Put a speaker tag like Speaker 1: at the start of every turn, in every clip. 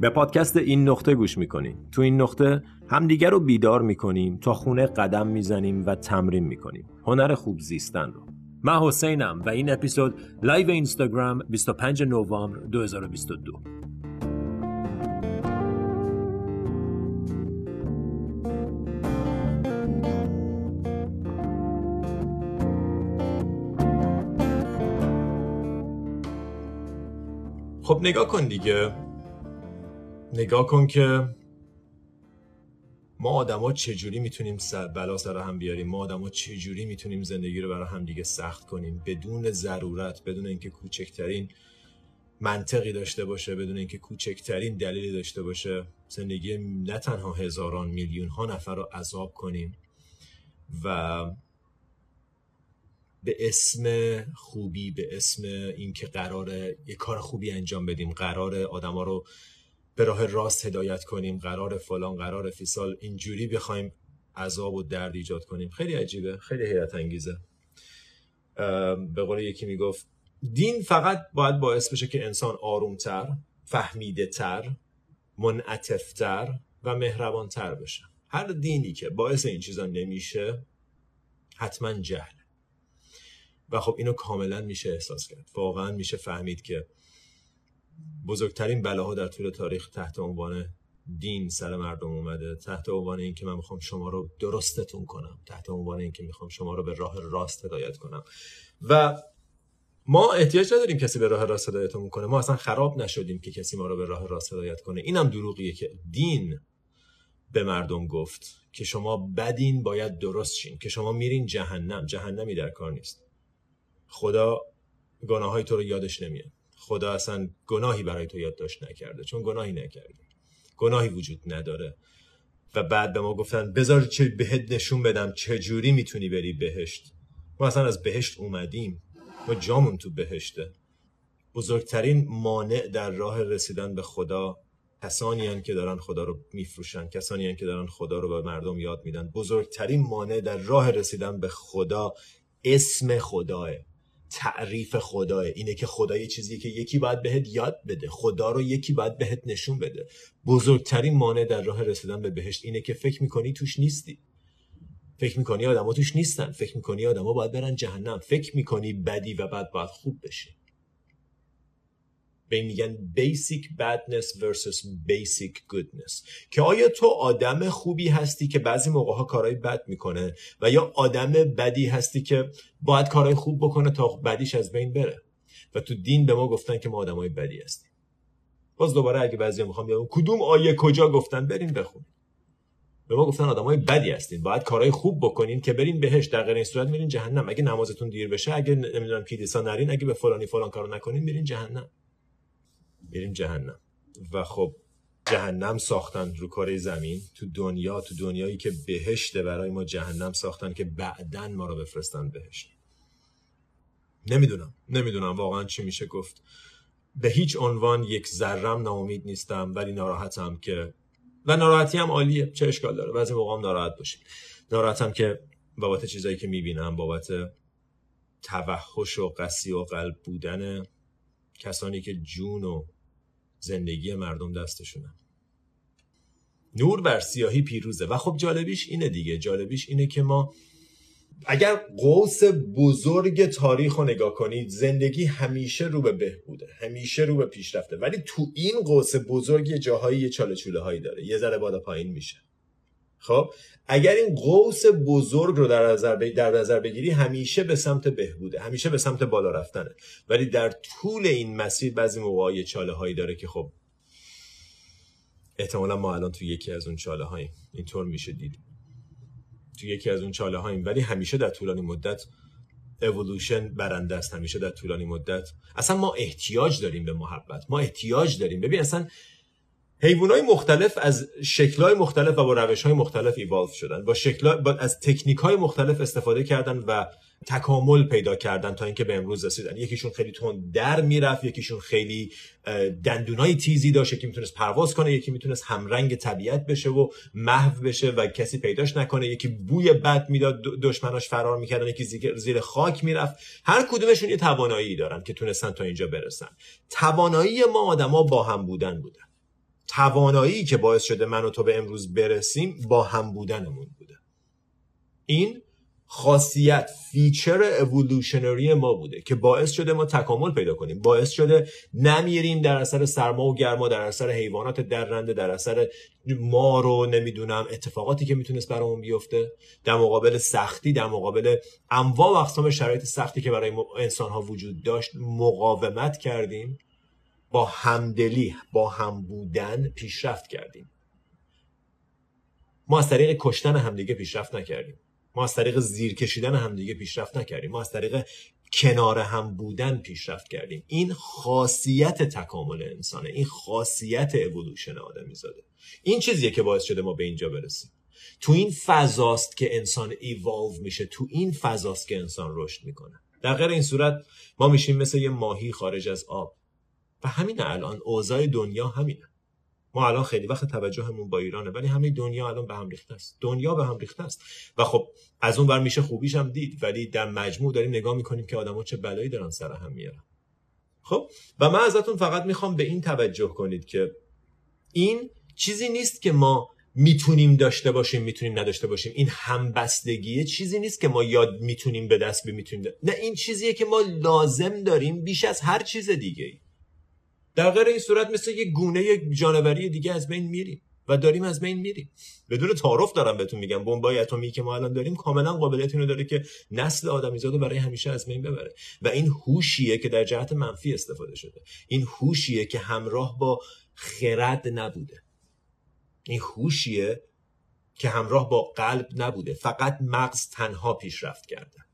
Speaker 1: به پادکست این نقطه گوش می‌کنین. تو این نقطه همدیگر رو بیدار می‌کنیم تا خونه قدم می‌زنیم و تمرین می‌کنیم. هنر خوب زیستن رو. من حسینم و این اپیزود live اینستاگرام 25 نوامبر 2022 خب نگاه کن دیگه. نگاه کن که ما آدما چجوری می‌تونیم بلا سر هم بیاریم؟ ما آدما چجوری می‌تونیم زندگی رو برای هم دیگه سخت کنیم؟ بدون ضرورت بدون اینکه کوچکترین منطقی داشته باشه بدون اینکه کوچکترین دلیلی داشته باشه زندگی نه تنها هزاران میلیون ها نفر رو عذاب کنیم و به اسم خوبی به اسم اینکه قراره یه کار خوبی انجام بدیم قرار آدما رو به راه راست هدایت کنیم قرار فلان قرار فیسال اینجوری بخوایم عذاب و درد ایجاد کنیم. خیلی عجیبه خیلی حیرت انگیزه. به قول یکی می‌گفت دین فقط باید باعث بشه که انسان آرومتر فهمیده تر منعتفتر و مهربانتر بشه. هر دینی که باعث این چیزا نمیشه حتما جهل و خب اینو کاملا میشه احساس کرد. واقعا میشه فهمید که بزرگترین بلاها در طول تاریخ تحت عنوان دین سر مردم اومده تحت عنوان اینکه من می‌خوام شما رو درستتون کنم تحت عنوان اینکه می‌خوام شما رو به راه راست هدایت کنم. و ما احتیاج نداریم کسی به راه راست هدایتمون کنه. ما اصلا خراب نشدیم که کسی ما رو به راه راست هدایت کنه. اینم دروغیه که دین به مردم گفت که شما بدین باید درست شین که شما میرین جهنم. جهنمی در کار نیست. خدا گناه های تو رو یادش نمیاد. خدا اصلا گناهی برای تو یادداشت نکرده چون گناهی نکردی گناهی وجود نداره. و بعد به ما گفتن بذار چه بهت نشون بدم چه جوری می‌تونی بری بهشت. ما اصلا از بهشت اومدیم. ما جامون تو بهشته. بزرگترین مانع در راه رسیدن به خدا کسانی هن که دارن خدا رو میفروشن کسانی هن که دارن خدا رو به مردم یاد میدن. بزرگترین مانع در راه رسیدن به خدا اسم خداه. تعریف خداه اینه که خدا یه چیزی که یکی باید بهت یاد بده خدا رو یکی باید بهت نشون بده. بزرگترین مانع در راه رسیدن به بهشت اینه که فکر می‌کنی توش نیستی. فکر می‌کنی آدما توش نیستن فکر می‌کنی آدما باید برن جهنم. فکر می‌کنی بدی و بعد باید خوب بشی به میگن basic badness versus basic goodness. که آیا تو آدم خوبی هستی که بعضی موقع ها کارهای بد می‌کنه و یا آدم بدی هستی که باید کارهای خوب بکنه تا بدیش از بین بره؟ و تو دین به ما گفتن که ما آدمای بدی هستیم. باز دوباره اگه بعضی می‌خوام بیام کدوم آیه کجا گفتن؟ بریم بخون به ما گفتن آدمای بدی هستین باید کارهای خوب بکنین که برین بهش در غیر این صورت میرین جهنم. اگه نمازتون دیر بشه اگه نمی‌دونم کلیسا نرین اگه به فلانی فلان کارو نکنین میرین جهنم. میریم جهنم. و خب جهنم ساختن رو کره زمین تو دنیا تو دنیایی که بهشته برای ما جهنم ساختن که بعدا ما رو بفرستن بهشت. نمی‌دونم نمی‌دونم واقعا چی میشه گفت. به هیچ عنوان یک ذرم ناامید نیستم ولی ناراحتم که و ناراحتی هم عالیه چه اشکال داره؟ بعضی موقع هم ناراحت باشید ناراحتم که بابت چیزایی که می‌بینم بابت توحش و قسی و قلب بودن کسانی که جون و زندگی مردم دستشونه. نور بر سیاهی پیروزه و خب جالبیش اینه دیگه. جالبیش اینه که ما اگر قوس بزرگ تاریخ رو نگاه کنید زندگی همیشه رو به بهبوده همیشه رو به پیشرفته. ولی تو این قوس بزرگ جاهایی یه چاله چوله هایی داره. یه ذره بالا پایین میشه. خب اگر این قوس بزرگ رو در نظر, در نظر بگیری همیشه به سمت بهبوده همیشه به سمت بالا رفتنه. ولی در طول این مسیر بعضی موقع چاله هایی داره که خب احتمالا ما الان تو یکی از اون چاله هاییم اینطور میشه دید. تو یکی از اون چاله هاییم ولی همیشه در طولانی مدت اولوشن برنده است. همیشه در طولانی مدت. اصلا ما احتیاج داریم به محبت. ما احتیاج داریم. ببین اصلا حیوان های مختلف از شکل های مختلف و با روش های مختلف ایوالف شدن. با شکل با از تکنیک های مختلف استفاده کردن و تکامل پیدا کردن تا اینکه به امروز رسیدن. یکیشون خیلی تون در می‌رفت یکیشون خیلی دندونای تیزی داشت یکی می‌تونست پرواز کنه یکی می‌تونست همرنگ طبیعت بشه و محو بشه و کسی پیداش نکنه. یکی بوی بد می‌داد دشمناش فرار می‌کردن یکی زیر خاک می‌رفت. هر کدومشون یه توانایی دارن که تونستن تا اینجا برسن. توانایی ما آدما با هم بودن بودن. توانایی که باعث شده من و تو به امروز برسیم با هم بودنمون بوده. این خاصیت feature evolutionary ما بوده که باعث شده ما تکامل پیدا کنیم. باعث شده نمیریم در اثر سرما و گرما در اثر حیوانات درنده در اثر مار و نمی‌دونم اتفاقاتی که می‌تونست برامون بیفته. در مقابل سختی در مقابل انواع و اقسام شرایط سختی که برای انسان ها وجود داشت مقاومت کردیم. با همدلی با هم بودن پیشرفت کردیم. ما از طریق کشتن همدیگه پیشرفت نکردیم. ما از طریق زیر کشیدن همدیگه پیشرفت نکردیم. ما از طریق کنار هم بودن پیشرفت کردیم. این خاصیت تکامل انسانه. این خاصیت اولوشن آدمی زاده. این چیزیه که باعث شده ما به اینجا برسیم. تو این فضاست که انسان ایوالو میشه تو این فضاست که انسان رشد می‌کنه. در غیر این صورت ما میشیم مثل یه ماهی خارج از آب. و همین الان اوضاع دنیا همینه. ما الان خیلی وقت توجهمون با ایرانه ولی همه دنیا الان به هم ریخته است. دنیا به هم ریخته است. و خب از اون بر میشه خوبیش هم دید ولی در مجموع داریم نگاه می‌کنیم که آدما چه بلایی دارن سر هم میارن. خب؟ و من ازتون فقط می‌خوام به این توجه کنید که این چیزی نیست که ما می‌تونیم داشته باشیم می‌تونیم نداشته باشیم. این همبستگیه چیزی نیست که ما یاد می‌تونیم به دست می‌تونیم. نه این چیزیه که ما لازم داریم بیش از هر چیز دیگه ای در غیر این صورت مثل یه گونه جانوری دیگه از بین میریم و داریم از بین میریم. بدون تعارف دارم بهتون میگم. بمبای اتمی که ما الان داریم کاملا قابلیت اینو داره که نسل آدمیزاد رو برای همیشه از بین ببره. و این هوشیه که در جهت منفی استفاده شده. این هوشیه که همراه با خرد نبوده. این هوشیه که همراه با قلب نبوده. فقط مغز تنها پیشرفت کرده.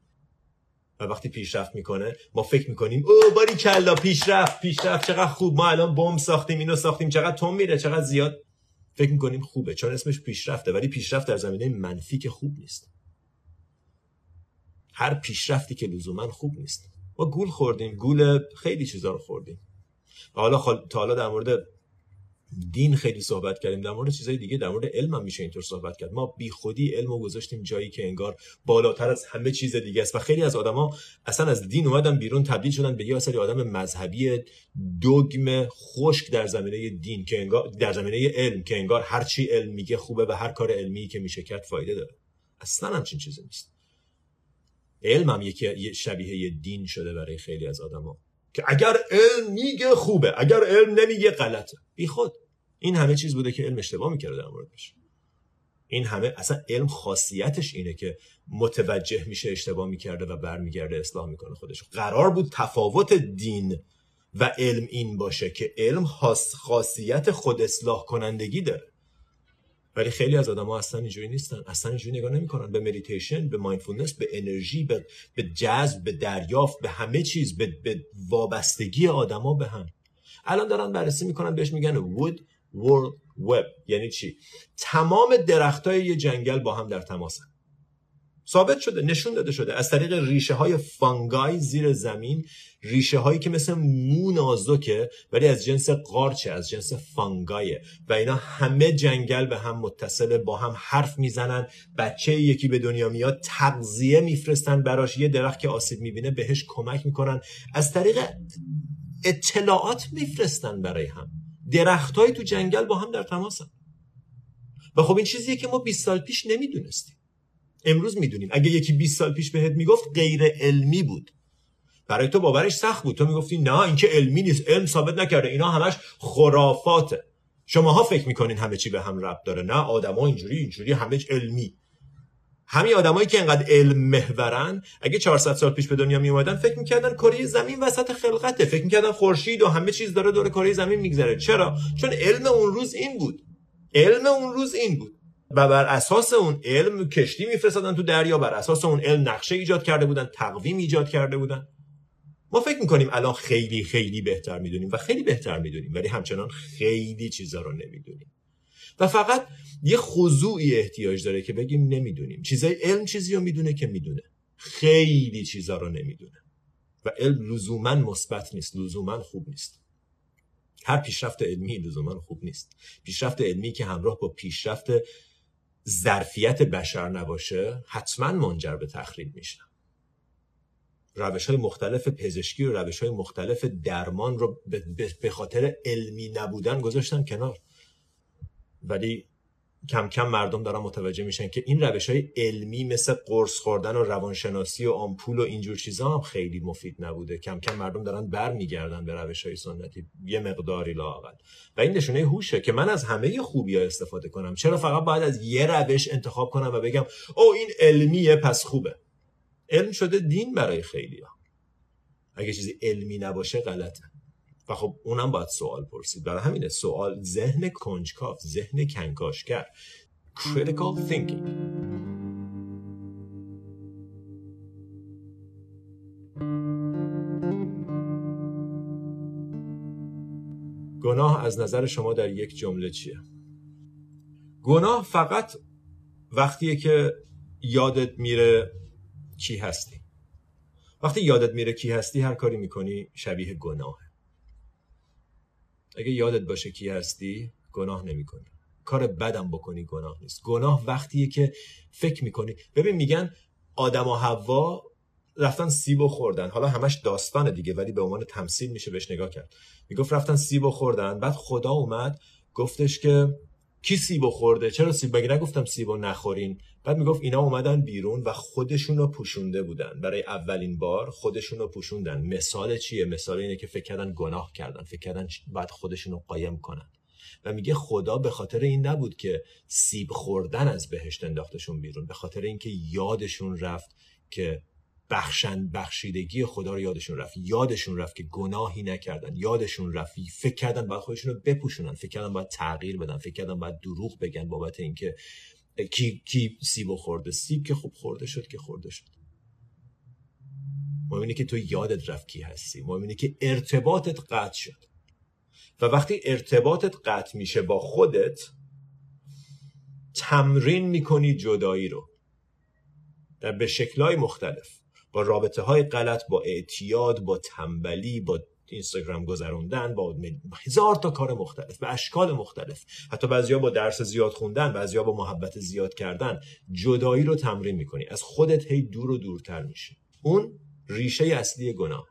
Speaker 1: و وقتی پیشرفت می‌کنه ما فکر می‌کنیم او باری کلا پیشرفت پیشرفت چقدر خوب ما الان بمب ساختیم اینو ساختیم چقدر تون میره چقدر زیاد. فکر می‌کنیم خوبه چون اسمش پیشرفته ولی پیشرفت در زمینه منفی که خوب نیست. هر پیشرفتی که لزوما خوب نیست. ما گول خوردیم گول خیلی چیزا رو خوردیم. و حالا تا حالا در مورد دین خیلی صحبت کردیم. در مورد چیزهای دیگه در مورد علم هم میشه اینطور صحبت کرد. ما بی خودی علم رو گذاشتیم جایی که انگار بالاتر از همه چیز دیگه است. و خیلی از آدما اصلا از دین اومدن بیرون تبدیل شدن به یه سری آدم مذهبی دوگم خشک در زمینه دین که انگار در زمینه علم که انگار هر چی علم میگه خوبه و هر کار علمی که میشه کرد فایده داره. اصلا همچین چیزی نیست. علم هم یکی شبیه دین شده برای خیلی از آدما. که اگر علم میگه خوبه اگر علم نمیگه غلطه. بی خود. این همه چیز بوده که علم اشتباه می‌کرده در موردش. این همه اصلا علم خاصیتش اینه که متوجه میشه اشتباه می‌کرده و برمیگرده اصلاح می‌کنه خودش. قرار بود تفاوت دین و علم این باشه که علم خاصیت خود اصلاح کنندگی داره. ولی خیلی از آدم ها اصلا اینجوری نیستن. اصلا اینجوری نگاه نمی‌کنن. به مدیتیشن به mindfulness به انرژی به به جذب به دریافت به همه چیز به, به وابستگی آدما به هم. الان دارن بررسی می‌کنن بهش میگن wood world web یعنی چی؟ تمام درختای یه جنگل با هم در تماسن. ثابت شده نشون داده شده. از طریق ریشه های فانگای زیر زمین ریشه هایی که مثل مو نازکه ولی از جنس قارچه از جنس فانگایه. و اینا همه جنگل به هم متصله با هم حرف می‌زنن. بچه یکی به دنیا میاد تغذیه میفرستن براش. یه درخت که آسیب می‌بینه بهش کمک می‌کنن. از طریق اطلاعات میفرستن برای هم. درختهایی تو جنگل با هم در تماسن. و خب این چیزیه که ما 20 سال پیش نمی‌دونستیم. امروز می‌دونیم. اگه یکی 20 سال پیش بهت می‌گفت غیر علمی بود. برای تو باورش سخت بود. تو می‌گفتی نه این که علمی نیست. علم ثابت نکرده. اینا همش خرافاته. شماها فکر می‌کنین همه چی به هم ربط داره. نه آدما اینجوری اینجوری همه علمی. همین آدمایی که انقدر علم محورن اگه 400 سال پیش به دنیا می اومدن فکر می‌کردن کره زمین وسط خلقته. فکر می‌کردن خورشید و همه چیز داره دور کره زمین میگذره. چرا؟ چون علم اون روز این بود. علم اون روز این بود. و بر اساس اون علم کشتی میفرستادن تو دریا. بر اساس اون علم نقشه ایجاد کرده بودن تقویم ایجاد کرده بودن. ما فکر می‌کنیم الان خیلی خیلی بهتر می‌دونیم و خیلی بهتر می‌دونیم ولی همچنان خیلی چیزا رو نمی‌دونیم. و فقط یه خضوعی احتیاج داره که بگیم نمی‌دونیم. چیزای علم چیزی رو می‌دونه که می‌دونه. خیلی چیزا رو نمی‌دونه. و علم لزوما مثبت نیست لزوما خوب نیست. هر پیشرفت علمی لزوما خوب نیست. پیشرفت علمی که همراه با پیشرفت ظرفیت بشر نباشه حتما منجر به تخریب میشه. روش های مختلف پزشکی و روش های مختلف درمان رو به خاطر علمی نبودن گذاشتن کنار. ولی کم کم مردم دارن متوجه میشن که این روش های علمی مثل قرص خوردن و روانشناسی و آمپول و اینجور چیزا هم خیلی مفید نبوده. کم کم مردم دارن برمیگردن به روش های سنتی. یه مقداری لاقل و این نشونه هوشه که من از همه خوبی ها استفاده کنم. چرا فقط باید از یه روش انتخاب کنم و بگم او این علمیه پس خوبه. علم شده دین برای خیلی ها. اگه چیزی علمی نباشه غلطه. و خب اونم باید سوال پرسید. برای همینه سوال ذهن کنجکاف ذهن کنکاشگر. Critical thinking. گناه از نظر شما در یک جمله چیه؟ گناه فقط وقتیه که یادت میره کی هستی. وقتی یادت میره کی هستی هر کاری می‌کنی شبیه گناهه. اگه یادت باشه کی هستی گناه نمی‌کنی. کار بدم بکنی گناه نیست. گناه وقتیه که فکر می‌کنی. ببین میگن آدم و حوا رفتن سیب و خوردن. حالا همش داستان دیگه ولی به عنوان تمثیل میشه بهش نگاه کرد. می‌گفت رفتن سیب و خوردن. بعد خدا اومد گفتش که کی سیب خورده؟ چرا سیب؟ مگه نگفتم سیب نخورین؟ بعد می‌گفت اینا اومدن بیرون و خودشون رو پوشونده بودن. برای اولین بار خودشون رو پوشوندن. مثال چیه؟ مثال اینه که فکر کردن گناه کردن. فکر کردن بعد خودشون رو قایم کنن. و میگه خدا به خاطر این نبود که سیب خوردن از بهشت انداختشون بیرون. به خاطر اینکه یادشون رفت که بخشند بخشیدگی خدا رو یادشون رفت. یادشون رفت که گناهی نکردن. یادشون رفت. فکر کردن باید خودشون رو بپوشونن. فکر کردن باید تغییر بدن. فکر کردن باید دروغ بگن بابت اینکه کی کی سیب خورده. سیب که خوب خورده شد که خورده شد. مهم اینه که تو یادت رفت کی هستی. مهم اینه که ارتباطت قطع شد. و وقتی ارتباطت قطع میشه با خودت تمرین می‌کنی جدایی رو. در به شکلهای مختلف. با رابطه های غلط با اعتیاد با تنبلی با اینستاگرام گذروندن با هزار تا کار مختلف به اشکال مختلف. حتی بعضیا با درس زیاد خوندن بعضیا با محبت زیاد کردن. جدایی رو تمرین می‌کنی. از خودت هی دور و دورتر میشی. اون ریشه اصلی گناه.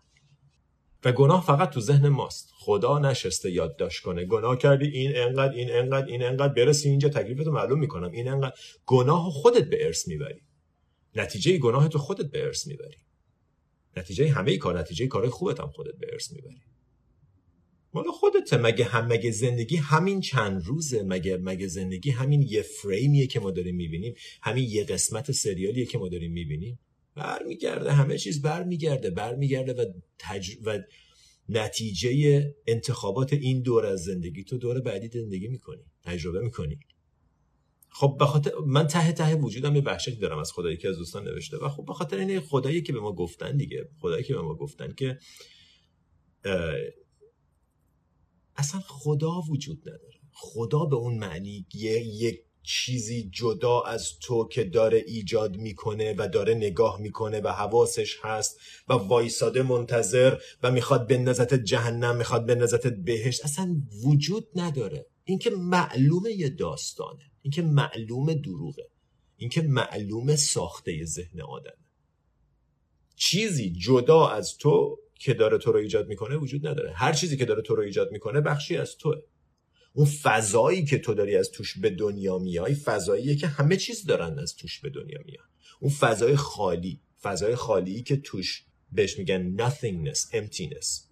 Speaker 1: و گناه فقط تو ذهن ماست. خدا نشسته یادداشت کنه. گناه کردی این انقدر این انقدر این انقدر. برسی اینجا تکلیفتو معلوم می‌کنم. این انقدر. گناه خودت به ارث می‌بری. نتیجه گناه تو خودت به ارث می‌بری. نتیجه همه کار نتیجه کار خوبت هم خودت به ارث می‌بری. مال خودت مگه هم مگه زندگی همین چند روزه؟ مگه مگه زندگی همین یه فریمیه که ما داریم می‌بینیم؟ همین یه قسمت سریالیه که ما داریم می‌بینیم؟ برمیگرده همه چیز برمیگرده برمیگرده و تج... و نتیجه انتخابات این دور از زندگی. تو دور بعدی زندگی می‌کنی تجربه می‌کنی. خب بخاطر من ته ته وجودم یه وحشتی دارم از خدایی که از دوستان نوشته و خب به خاطر این خدایی که به ما گفتن دیگه خدایی که به ما گفتن که اصلا خدا وجود نداره. خدا به اون معنی یه یک چیزی جدا از تو که داره ایجاد می‌کنه و داره نگاه می‌کنه و حواسش هست و وایساده منتظر و می‌خواد بندازت جهنم می‌خواد بندازت بهشت اصلا وجود نداره. اینکه معلومه یه داستانه. اینکه معلوم دروغه. اینکه معلوم ساخته ذهن آدمه چیزی جدا از تو که داره تو رو ایجاد می‌کنه وجود نداره. هر چیزی که داره تو رو ایجاد می‌کنه بخشی از توه. اون فضایی که تو داری از توش به دنیا میای فضاییه که همه چیز دارن از توش به دنیا میان. اون فضای خالی فضای خالی که توش بهش میگن nothingness emptiness.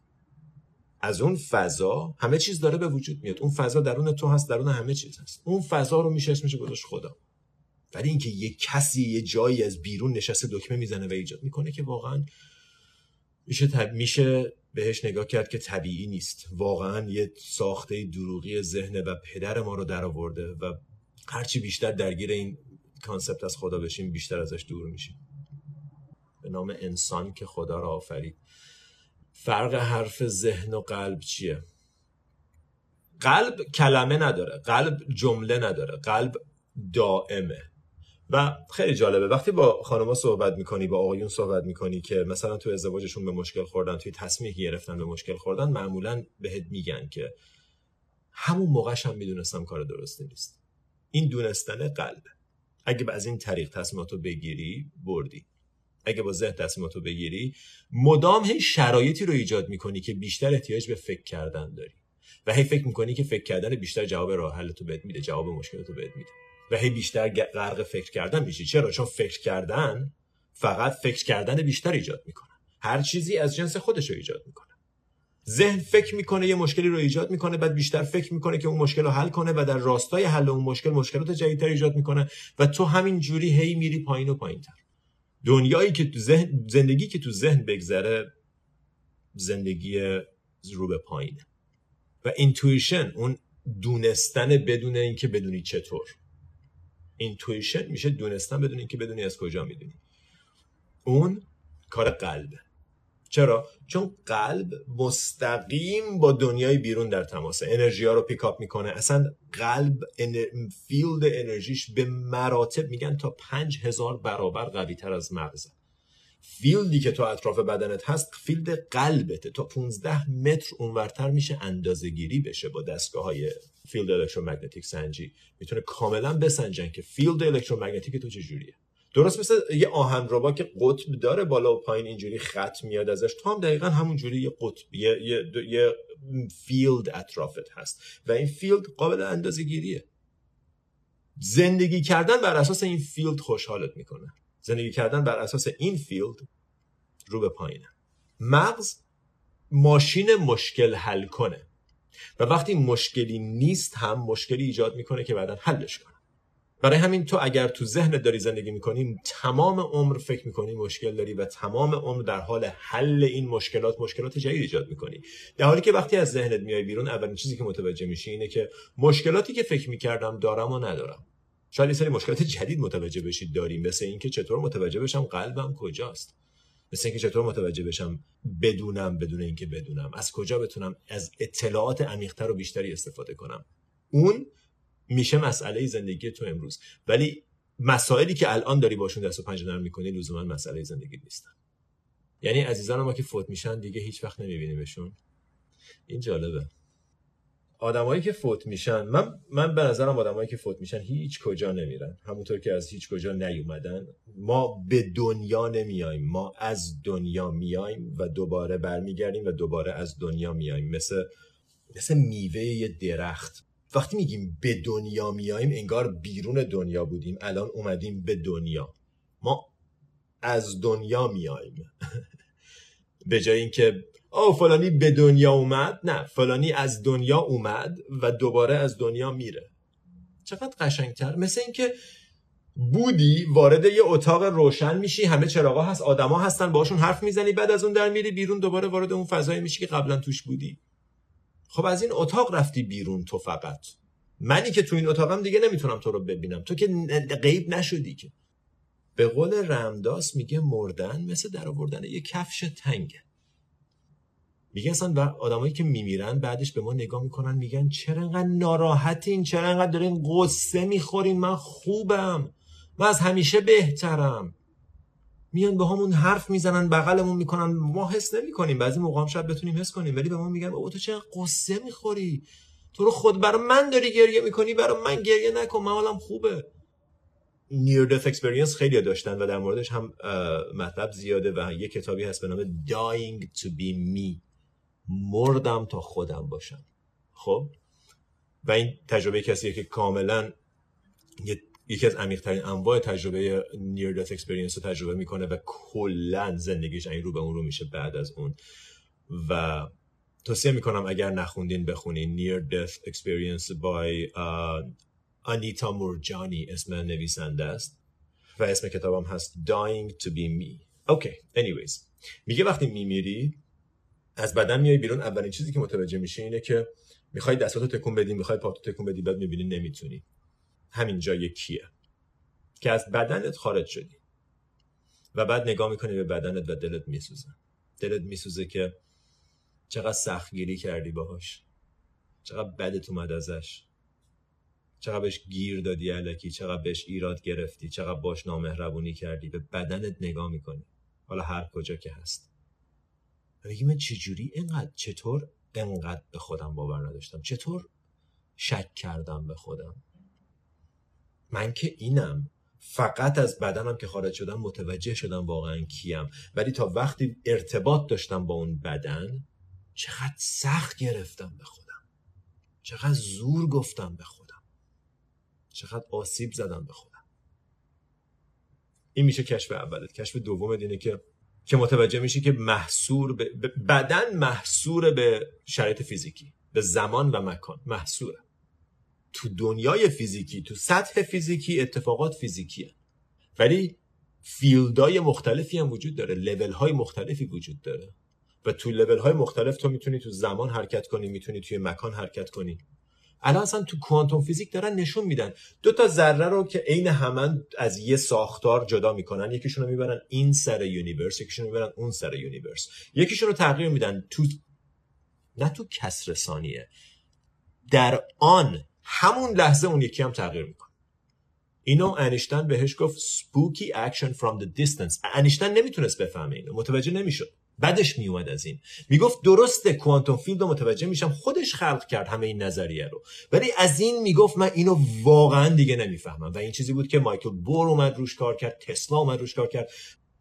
Speaker 1: از اون فضا همه چیز داره به وجود میاد. اون فضا درون تو هست درون همه چیز هست. اون فضا رو میشه اسمش گذاشت خدا. ولی اینکه یه کسی یه جایی از بیرون نشسته دکمه می‌زنه و ایجاد می‌کنه که واقعا میشه میشه بهش نگاه کرد که طبیعی نیست. واقعا یه ساخته دروغی ذهنه و پدر ما رو در آورده و هرچی بیشتر درگیر این کانسپت از خدا بشیم بیشتر ازش دور میشیم. به نام انسان که خدا را آفرید. فرق حرف ذهن و قلب چیه؟ قلب کلمه نداره قلب جمله نداره قلب دائمه. و خیلی جالبه وقتی با خانمها صحبت می‌کنی با آقایون صحبت می‌کنی که مثلا تو ازدواجشون به مشکل خوردن توی تصمیم گرفتن به مشکل خوردن معمولا بهت میگن که همون موقعش هم می‌دونستم کار درستی نیست. این دونستن قلبه اگه از این طریق تصمیماتو بگیری بردی. اگه با ذهن تصمیماتو بگیری مدام هی شرایطی رو ایجاد می‌کنی که بیشتر احتیاج به فکر کردن داری. و هی فکر می‌کنی که فکر کردن بیشتر جواب راه حل تو بهت میده جواب مشکل تو بهت میده. و هی بیشتر غرق فکر کردن میشی. چرا؟ چون فکر کردن فقط فکر کردن بیشتر ایجاد می‌کنه. هر چیزی از جنس خودش رو ایجاد می‌کنه. ذهن فکر می‌کنه یه مشکلی رو ایجاد می‌کنه بعد بیشتر فکر می‌کنه که اون مشکل رو حل کنه و در راستای حل اون مشکل مشکلات جدیدتر ایجاد می‌کنه و تو همین جوری هی میری پایین و پایینتر. دنیایی که تو ذهن زندگی که تو ذهن بگذره زندگی رو به پایینه. و intuition اون دونستن بدون اینکه بدونی چطور. intuition میشه دونستن بدون اینکه بدونی از کجا می‌دونی. اون کار قلبه. چرا؟ چون قلب مستقیم با دنیای بیرون در تماسه. انرژی ها رو pick up می‌کنه. اصلا قلب field انرژیش به مراتب میگن تا پنج هزار برابر قوی تر از مغزه field ی که تو اطراف بدنت هست field قلبته. تا 15 متر اونورتر میشه اندازه گیری بشه با دستگاه های field electromagnetic سنجی. می‌تونه کاملا بسنجن که field electromagnetic تو چجوریه. درست مثل یه آهن ربا که قطب داره بالا و پایین اینجوری خط میاد ازش. تو هم دقیقا همون جوری یه قطب یه, یه, یه field اطرافت هست. و این field قابل اندازه گیریه زندگی کردن بر اساس این field خوشحالت می‌کنه. زندگی کردن بر اساس این فیلد رو به پایینه. مغز ماشین مشکل حل کنه. و وقتی مشکلی نیست هم مشکلی ایجاد می‌کنه که بعدا حلش کنه. برای همین تو اگر تو ذهن داری زندگی می‌کنی تمام عمر فکر می‌کنی مشکل داری و تمام عمر در حال حل این مشکلات مشکلات جدید ایجاد می‌کنی. در حالی که وقتی از ذهنت میای بیرون اولین چیزی که متوجه میشی اینه که مشکلاتی که فکر می‌کردم دارم و ندارم. شاید سری مشکلات جدید متوجه بشید داریم مثل اینکه چطور متوجه بشم قلبم کجاست. مثل اینکه چطور متوجه بشم بدونم بدون اینکه بدونم. از کجا بتونم از اطلاعات عمیقتر و بیشتری استفاده کنم. اون میشه مسئله زندگی تو امروز. ولی مسائلی که الان داری باشون دست و پنجه نرم می‌کنی لزوما مسئله زندگی نیستن. یعنی عزیزان ما که فوت میشن دیگه هیچ وقت نمیبینیمشون این جالبه. آدمایی که فوت میشن من من به نظرم آدمایی که فوت میشن هیچ کجا نمیرن. همونطور که از هیچ کجا نیومدن ما به دنیا نمیایم ما از دنیا میایم و دوباره برمیگردیم و دوباره از دنیا میایم مثل مثل میوه یه درخت. وقتی میگیم به دنیا میایم انگار بیرون دنیا بودیم. الان اومدیم به دنیا. ما از دنیا میایم به جای اینکه او فلانی به دنیا اومد. نه فلانی از دنیا اومد و دوباره از دنیا میره. چقدر قشنگتر. مثل اینکه بودی وارد یه اتاق روشن میشی همه چراغا هست آدما هستن باشون حرف می‌زنی بعد از اون در میری بیرون دوباره وارد اون فضایی میشی که قبلا توش بودی. خب از این اتاق رفتی بیرون تو فقط. منی که تو این اتاقم دیگه نمی‌تونم تو رو ببینم. تو که غیب نشدی که. به قول رمداس میگه مردن مثل در آوردن یه کفش تنگه میگه اصلا آدمایی که میمیرن بعدش به ما نگاه می‌کنن میگن چرا انقدر ناراحتین چرا انقدر دارین غصه می‌خورین من خوبم. من از همیشه بهترم. میان باهامون حرف می‌زنن بغلمون می‌کنن. ما حس نمی‌کنیم. بعضی موقع هم شاید بتونیم حس کنیم. ولی به ما میگن بابا تو چه غصه می‌خوری؟ تو رو خدا برای من داری گریه می‌کنی برای من گریه نکن. من حالم خوبه. near death experience خیلی داشتن و در موردش هم مطلب زیاده و یه کتابی هست به نام Dying to be me. مردم تا خودم باشم. خب؟ و این تجربه کسیه که کاملا یکی از عمیقترین انواع تجربه near death experience رو تجربه می‌کنه و کلا زندگیش این رو به اون رو میشه بعد از اون. و توصیه می‌کنم اگر نخوندین بخونین Near Death Experience by آنیتا مورجانی اسم نویسنده است و اسم کتابم هست Dying to be me. اوکی okay. anyways. میگه وقتی میمیری از بدن میای بیرون. اولین چیزی که متوجه میشه اینه که می‌خوای دستاتو تکون بدی می‌خوای پاتو تکون بدی بعد می‌بینی نمی‌تونی. همین جا یکیه که از بدنت خارج شدی. و بعد نگاه می‌کنی به بدنت و دلت میسوزه. دلت میسوزه که چقدر سختگیری کردی باهاش. چقدر بدت اومد ازش. چقدر بهش گیر دادی علکی. چقدر بهش ایراد گرفتی. چقدر باش نامهربونی کردی. به بدنت نگاه می‌کنی. حالا هر کجا که هست. میگی من چجوری اینقدر چطور انقدر به خودم باور نداشتم؟ چطور شک کردم به خودم؟ من که اینم. فقط از بدنم که خارج شدم متوجه شدم واقعا کیم. ولی تا وقتی ارتباط داشتم با اون بدن چقدر سخت گرفتم به خودم. چقدر زور گفتم به خودم. چقدر آسیب زدم به خودم. این میشه کشف اولت. کشف دوم اینه که که متوجه میشی که محصور به بدن محصور به شرایط فیزیکی. به زمان و مکان. محصوره. تو دنیای فیزیکی تو سطح فیزیکی اتفاقات فیزیکیه ولی فیلدهای مختلفی هم وجود داره لول های مختلفی وجود داره. و تو لول های مختلف تو می‌تونی تو زمان حرکت کنی می‌تونی توی مکان حرکت کنی. الان اصلا تو quantum physics دارن نشون میدن. دو تا ذره رو که عین همن از یه ساختار جدا می‌کنن یکیشون رو می‌برن این سر universe یکیشون رو می‌برن اون سر universe. یکیشون رو تغییر میدن تو نه تو کسر ثانیه در آن همون لحظه اون یکی هم تغییر می‌کنه. اینو انیشتن بهش گفت spooky action from the distance. انیشتن نمی‌تونست بفهمه اینو متوجه نمی‌شد. بدش میومد از این. می‌گفت درسته quantum field رو متوجه میشم خودش خلق کرد همه این نظریه رو. ولی از این می‌گفت من اینو واقعا دیگه نمی‌فهمم. و این چیزی بود که مایکل بور اومد روش کار کرد تسلا اومد روش کار کرد.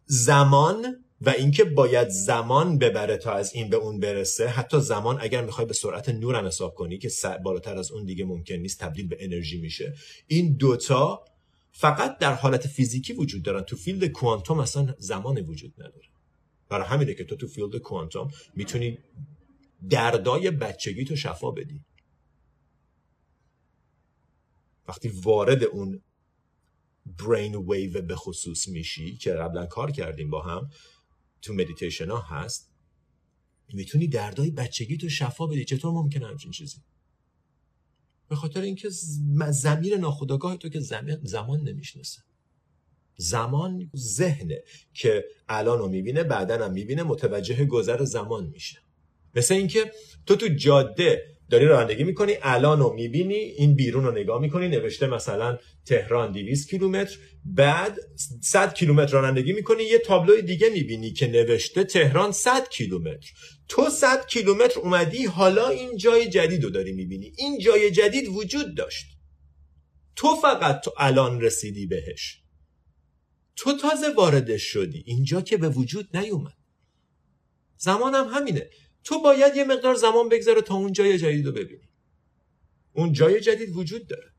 Speaker 1: زمان و اینکه باید زمان ببره تا از این به اون برسه حتی زمان اگر می‌خوای به سرعت نور هم حساب کنی که بالاتر از اون دیگه ممکن نیست تبدیل به انرژی میشه. این دوتا فقط در حالت فیزیکی وجود دارن. تو field کوانتوم اصلا زمان وجود نداره. برای همینه که تو تو field کوانتوم می‌تونی دردای بچگی تو شفا بدی. وقتی وارد اون brain wave به خصوص میشی که قبلا کار کردیم با هم تو مدیتیشن ها هست می‌تونی دردای بچگی تو شفا بدی. چطور ممکنه همچین چیزی؟ به خاطر اینکه ضمیر ناخودآگاه تو که زمان نمی‌شناسه. زمان ذهنه که الان رو می‌بینه بعدا هم می‌بینه متوجه گذر زمان میشه. مثل اینکه تو تو جاده داری رانندگی می‌کنی الان رو می‌بینی این بیرون رو نگاه می‌کنی نوشته مثلا تهران 200 کیلومتر بعد 100 کیلومتر رانندگی می‌کنی یه تابلوی دیگه می‌بینی که نوشته تهران 100 کیلومتر. تو 100 کیلومتر اومدی حالا این جای جدید رو داری می‌بینی. این جای جدید وجود داشت. تو فقط تو الان رسیدی بهش. تو تازه واردش شدی. اینجا که به وجود نیومد. زمانم هم همینه. تو باید یه مقدار زمان بگذاره تا اون جای جدید رو ببینی. اون جای جدید وجود داره.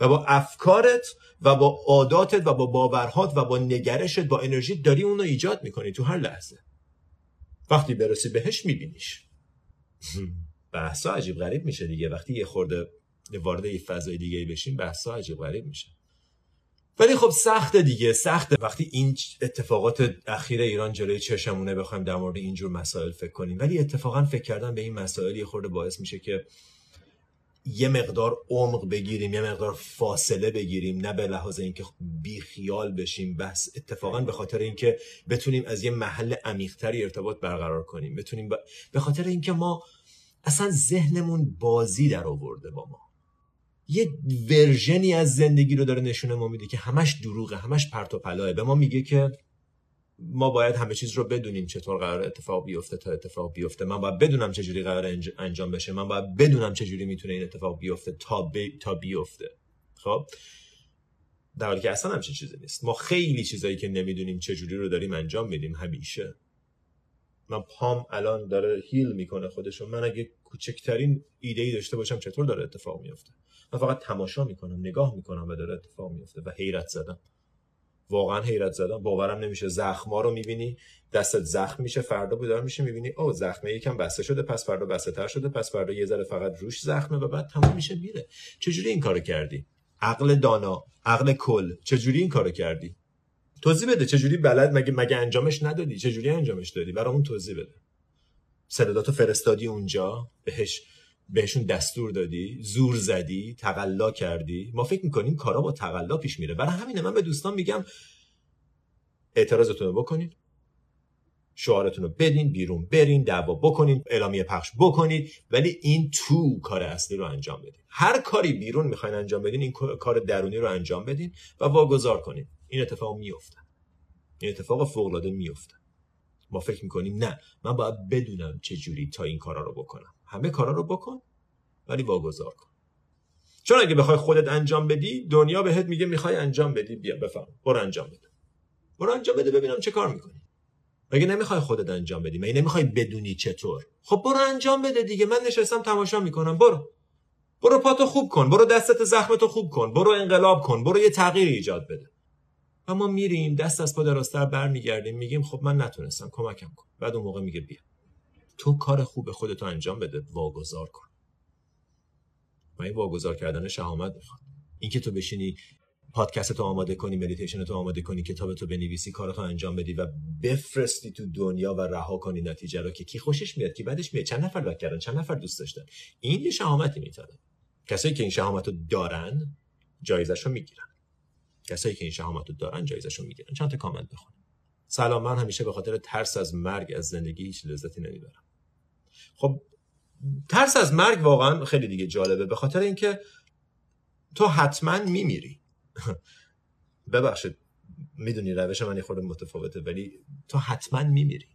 Speaker 1: و با افکارت و با عاداتت و با باورهات و با نگرشت با انرژی داری اون رو ایجاد می‌کنی تو هر لحظه. وقتی برسی بهش میبینیش. بحثا عجیب غریب میشه دیگه. وقتی یه خورده وارد یه فضای دیگه بشیم بحثا عجیب غریب میشه. ولی خب سخت دیگه سخته. وقتی این اتفاقات اخیر ایران جلوی چشمونه بخوایم در مورد اینجور مسائل فکر کنیم. ولی اتفاقا فکر کردن به این مسائل یه خورده باعث میشه که یه مقدار عمق بگیریم یه مقدار فاصله بگیریم. نه به لحاظ اینکه بی خیال بشیم. بس اتفاقا به خاطر اینکه بتونیم از یه محل عمیقتری ارتباط برقرار کنیم. بتونیم به خاطر اینکه ما اصلا ذهنمون بازی در آورده با ما. یه ورژنی از زندگی رو داره نشونه ما میده که همش دروغه همش پرت و پلاه. به ما میگه که ما باید همه چیز رو بدونیم چطور قرار اتفاق بیفته تا اتفاق بیفته. من باید بدونم چجوری قرار انجام بشه. من باید بدونم چجوری می‌تونه این اتفاق بیفته تا, تا بیفته. خب؟ در حالی که اصلا همچین چیزی نیست. ما خیلی چیزایی که نمی‌دونیم چجوری رو داریم انجام میدیم همیشه. من پام الان داره هیل می‌کنه خودشو. من اگه کوچکترین ایده ای داشته باشم چطور داره اتفاق میفته من فقط تماشا می‌کنم نگاه می‌کنم و داره اتفاق میفته و حیرت زدم. واقعا حیرت زدم. باورم نمیشه. زخما رو می‌بینی دستت زخم میشه فردا بیدار میشه می‌بینی او زخمه یکم بسته شده پس فردا بسته تر شده پس فردا یه ذره فقط روش زخمه و بعد تموم میشه میره. چجوری این کارو کردی؟ عقل دانا عقل کل چجوری این کارو کردی؟ توضیح بده چجوری بلد مگه مگه انجامش ندادی؟ چجوری انجامش دادی؟ برامون توضیح بده. سنداتو فرستادی اونجا بهش بهشون دستور دادی زور زدی تقلا کردی. ما فکر می‌کنیم کارا با تقلا پیش میره. برای همینه من به دوستان میگم اعتراضتون رو بکنید. شعارتون رو بدین بیرون برین دعوا بکنین اعلامیه پخش بکنید. ولی این تو کار اصلی رو انجام بدین. هر کاری بیرون می‌خواین انجام بدین این کار درونی رو انجام بدین و واگذار کنین. این اتفاق میفته این اتفاق فوق العاده میفته ما فکر می‌کنیم نه من باید بدونم چه جوری تا این کارا رو بکنم. همه کارا رو بکن ولی واگذار کن. چون اگه بخوای خودت انجام بدی دنیا بهت میگه می‌خوای انجام بدی بیا بفهم برو انجام بده. برو انجام بده ببینم چه کار می‌کنی. مگه نمی‌خوای خودت انجام بدی؟ مگه نمی‌خوای بدونی چطور؟ خب برو انجام بده دیگه. من نشستم تماشا می‌کنم. برو. برو پاتو خوب کن. برو دستت زخمتو خوب کن. برو انقلاب کن. برو یه تغییر ایجاد بده. ما میریم دست از پا درازتر برمیگردیم. میگیم خب من نتونستم کمکم کن. بعد اون موقع میگه بیا. تو کار خوب خودتو انجام بده. واگذار کن. و این واگذار کردن شهامت می‌خواد اینکه تو بشینی پادکست تو آماده کنی مدیتیشن تو آماده کنی کتاب تو بنویسی کارتو انجام بدی و بفرستی تو دنیا و رها کنی نتیجه رو که کی خوشش میاد کی بدش میاد. چند نفر لایک کردن؟ چند نفر دوست داشتن؟ این یه شهامتی می‌تونه. کسایی که این شهامت رو دارن جایزش رو می‌گیرن. کسایی که این شهامت رو دارن جایزش رو می‌گیرن. چند تا کامنت بخون سلام من همیشه به خاطر ترس از مرگ از زندگی هیچ لذتی نمی‌برم. خب ترس از مرگ واقعا خیلی دیگه جالبه. به خاطر اینکه تو حتما میمیری. ببخشید می‌دونی روش من یه خورده متفاوته ولی تو حتما میمیری.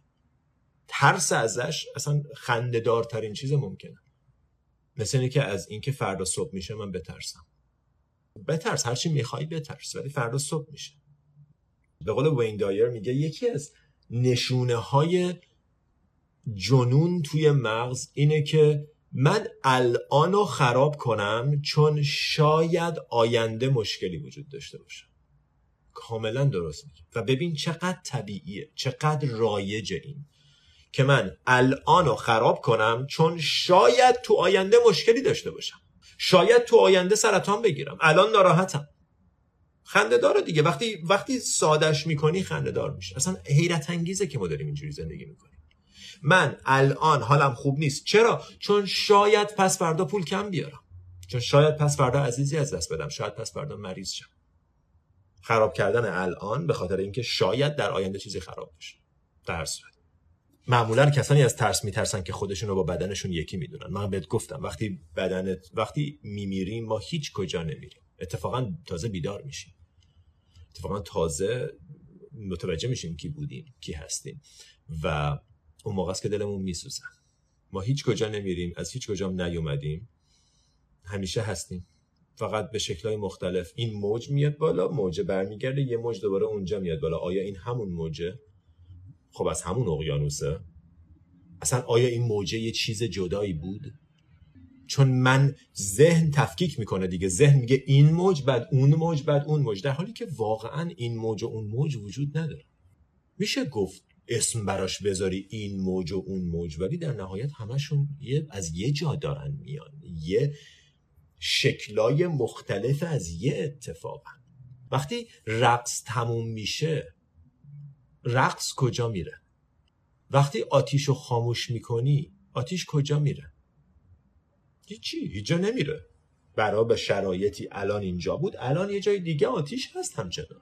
Speaker 1: ترس ازش اصلا خندهدارترین چیز ممکنه. مثل اینه که از اینکه فردا صبح میشه من بترسم. بترس هرچی می‌خوای بترس ولی فردا صبح میشه. به قول وین دایر میگه یکی از نشونه های جنون توی مغز اینه که من الان رو خراب کنم چون شاید آینده مشکلی وجود داشته باشه. کاملا درست میگه و ببین چقدر طبیعیه چقدر رایجه این که من الان رو خراب کنم چون شاید تو آینده مشکلی داشته باشم. شاید تو آینده سرطان بگیرم. الان ناراحتم. خنده داره دیگه. وقتی وقتی سادش می‌کنی خنده دار میشه اصلا حیرت انگیزه که ما داریم اینجوری زندگی می‌کنیم. من الان حالم خوب نیست. چرا؟ چون شاید پس فردا پول کم بیارم. چون شاید پس فردا عزیزی از دست بدم. شاید پس فردا مریض شم. خراب کردن الان به خاطر اینکه شاید در آینده چیزی خراب بشه. ترس معمولا کسانی از ترس میترسن که خودشون رو با بدنشون یکی می‌دونن. من بهت گفتم وقتی بدنت وقتی میمیریم ما هیچ کجا نمیریم. اتفاقا تازه بیدار میشیم. اتفاقا تازه متوجه میشیم کی بودیم کی هستیم. و اون موقع است که دلمون میسوزه. ما هیچ کجا نمیریم از هیچ کجا نیومدیم. همیشه هستیم. فقط به شکلهای مختلف. این موج میاد بالا موجه برمیگرده یه موج دوباره اونجا میاد بالا. آیا این همون موجه؟ خب از همون اقیانوسه. اصلا آیا این موجه یه چیز جدایی بود؟ چون من ذهن تفکیک می‌کنه دیگه. ذهن میگه این موج بعد اون موج بعد اون موج. در حالی که واقعا این موج و اون موج وجود نداره. میشه گفت اسم براش بذاری این موج و اون موج ولی در نهایت همشون یه از یه جا دارن میان. یه شکلای مختلف از یه اتفاقن وقتی رقص تموم میشه رقص کجا میره؟ وقتی آتیش رو خاموش می‌کنی آتیش کجا میره؟ هیچی هیچ جا نمیره. برای به شرایطی الان اینجا بود الان یه جای دیگه آتیش هست همچنان.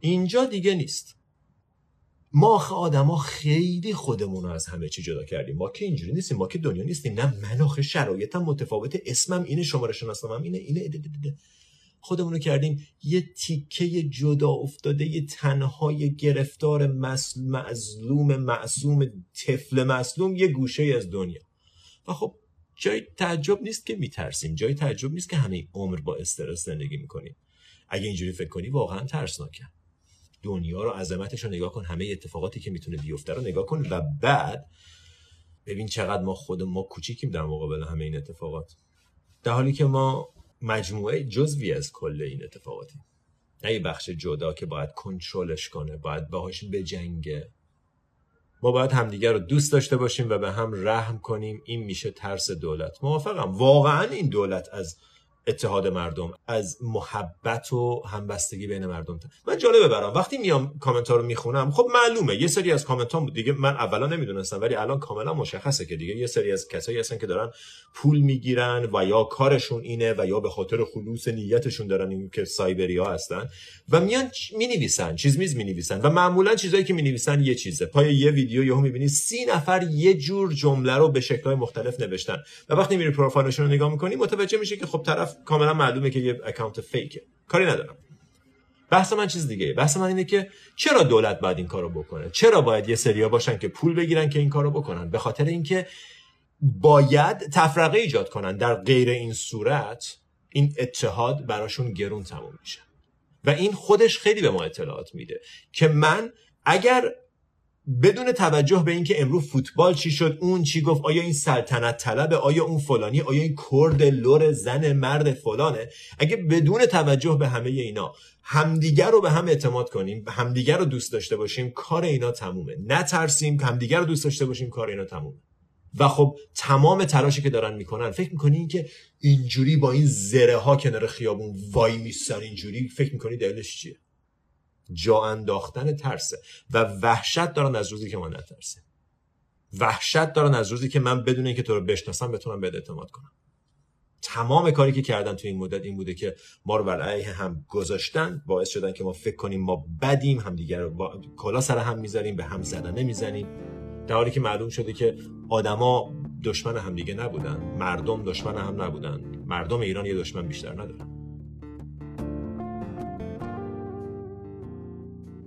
Speaker 1: اینجا دیگه نیست. ما آخه آدما خیلی خودمون رو از همه چی جدا کردیم. ما که اینجوری نیستیم ما که دنیا نیستیم. نه من آخه شرایطم متفاوته اسمم اینه شماره شناسنامم اینه اینه, اینه, اینه. خودمون رو کردیم یه تیکه جدا افتاده یه تنهای گرفتار مظلوم معصوم طفل مظلوم یه گوشه از دنیا. و خب جای تعجب نیست که میترسیم جای تعجب نیست که همه عمر با استرس زندگی می‌کنیم. اگه اینجوری فکر کنی واقعا ترسناکه. دنیا رو عظمتش رو نگاه کن همه اتفاقاتی که می‌تونه بیفته رو نگاه کن و بعد ببین چقدر ما خود ما کوچیکیم در مقابل همه این اتفاقات. در حالی که ما مجموعه جزوی از کل این اتفاقاتی. نه یه بخش جدا که باید کنترلش کنه باید باهاش بجنگه. ما باید همدیگر رو دوست داشته باشیم و به هم رحم کنیم. این میشه ترس دولت. موافقم. واقعا این دولت از اتحاد مردم از محبت و همبستگی بین مردم من جالبه برام. وقتی میام کامنت ها رو می‌خونم خب معلومه. یه سری از کامنت ها دیگه من اولا نمی‌دونستم ولی الان کاملا مشخصه که دیگه یه سری از کسایی هستن که دارن پول می‌گیرن و یا کارشون اینه و یا به خاطر خلوص نیتشون دارن این که سایبری ها هستن و میان می نویسن چیز میز می نویسن و معمولا چیزایی که می نویسن یه چیزه. پای یه ویدیو یهو می‌بینی سی نفر یه جور جمله رو به شکل‌های مختلف نوشتن. و وقتی میری پروفایلشون رو نگاه می‌کنی متوجه میشی که خب طرف کاملا معلومه که یه اکانت فیکه کاری ندارم. بحث من چیز دیگه بحث من اینه که چرا دولت باید این کارو بکنه؟ چرا باید یه سریا باشن که پول بگیرن که این کارو بکنن؟ به خاطر اینکه باید تفرقه ایجاد کنن. در غیر این صورت این اتحاد براشون گرون تموم میشه. و این خودش خیلی به ما اطلاعات میده که من اگر بدون توجه به اینکه امروز فوتبال چی شد اون چی گفت آیا این سلطنت طلبه آیا اون فلانی آیا این کرد لور زن مرد فلانه؟ اگه بدون توجه به همه اینا همدیگر رو به هم اعتماد کنیم همدیگر رو دوست داشته باشیم کار اینا تمومه. نترسیم همدیگر رو دوست داشته باشیم کار اینا تمومه. و خب تمام تلاشی که دارن می‌کنن فکر می‌کنی که اینجوری با این زره ها کنار خیابون وای میستن اینجوری فکر می‌کنی دلیلش چیه؟ جا انداختن ترسه. و وحشت دارن از روزی که ما نترسه. وحشت دارن از روزی که من بدون اینکه تو رو بشناسم بتونم به اعتماد کنم. تمام کاری که کردن تو این مدت این بوده که ما رو بر علیه هم گذاشتن باعث شدن که ما فکر کنیم ما بدیم هم دیگر رو کلا سر هم می‌ذاریم به هم زدنه می‌زنیم. در حالی که معلوم شده که آدما دشمن هم دیگه نبودن. مردم دشمن هم نبودن. مردم ایران یه دشمن بیشتر ندارن.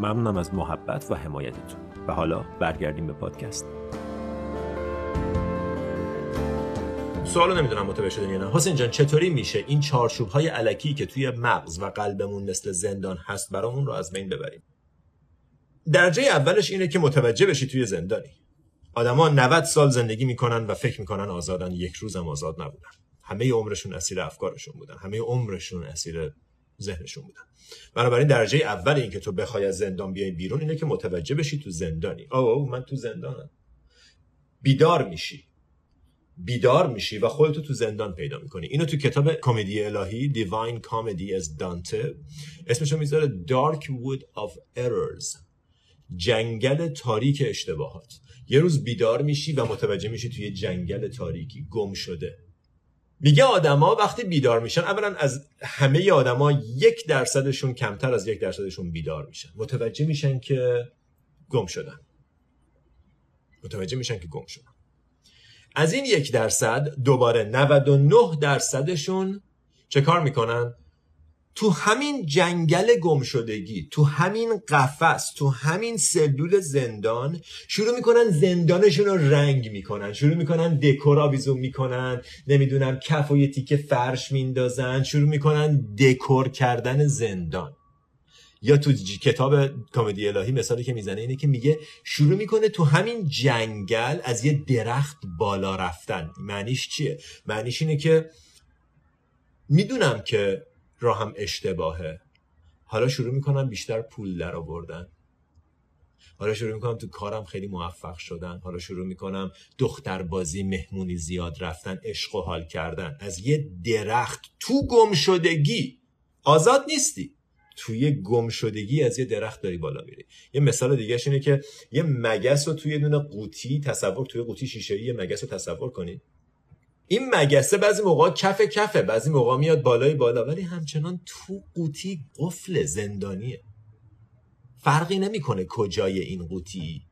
Speaker 1: ممنونم از محبت و حمایتتون. و حالا برگردیم به پادکست. سوالو نمی‌دونم متوجه شدین یا نه. حسین جان چطوری میشه این چارچوب های علکی که توی مغز و قلبمون مثل زندان هست برامون رو از بین ببریم؟ درجه اولش اینه که متوجه بشی توی زندانی. آدما 90 سال زندگی می‌کنن و فکر می‌کنن آزادن یک روزم آزاد نبودن. همه عمرشون اسیر افکارشون بودن. همه عمرشون اسیر ذهنشون بودن. بنابراین درجه اول این که تو بخوای از زندان بیای بیرون اینه که متوجه بشی تو زندانی. او من تو زندانم. بیدار میشی. بیدار میشی و خودتو تو زندان پیدا می‌کنی. اینو تو کتاب کمدی الهی Divine Comedy از دانته اسمشو می‌ذاره Dark Wood of Errors جنگل تاریک اشتباهات. یه روز بیدار میشی و متوجه میشی توی جنگل تاریکی گم شده. میگه آدما وقتی بیدار میشن اولا از همه آدما یک درصدشون کمتر از یک درصدشون بیدار میشن. متوجه میشن که گم شدن. متوجه میشن که گم شدن. از این یک درصد دوباره 99 درصدشون چه کار می‌کنن؟ تو همین جنگل گمشدگی تو همین قفس تو همین سلول زندان شروع می‌کنن زندانشون رو رنگ می‌کنن شروع می‌کنن دکور آویزون می‌کنن نمی‌دونم کف و یه تیکه فرش میندازن شروع می‌کنن دکور کردن زندان. یا تو کتاب کمدی الهی مثالی که می‌زنه اینه که میگه شروع می‌کنه تو همین جنگل از یه درخت بالا رفتن. معنیش چیه؟ معنیش اینه که می‌دونم که راهم اشتباهه. حالا شروع می‌کنم بیشتر پول در آوردن حالا شروع می‌کنم تو کارم خیلی موفق شدن. حالا شروع می‌کنم دختر بازی مهمونی زیاد رفتن عشق و حال کردن. از یه درخت تو گم شدگی آزاد نیستی. توی گم شدگی از یه درخت داری بالا میری. یه مثال دیگه اینه که یه مگس رو توی دونه قوطی تصور توی قوطی شیشه یه مگس رو تصور کنید این مگسه بعضی موقع کف کفه بعضی موقع میاد بالای بالا ولی همچنان تو قوطی قفل زندانیه. فرقی نمی‌کنه کجای این قوطی.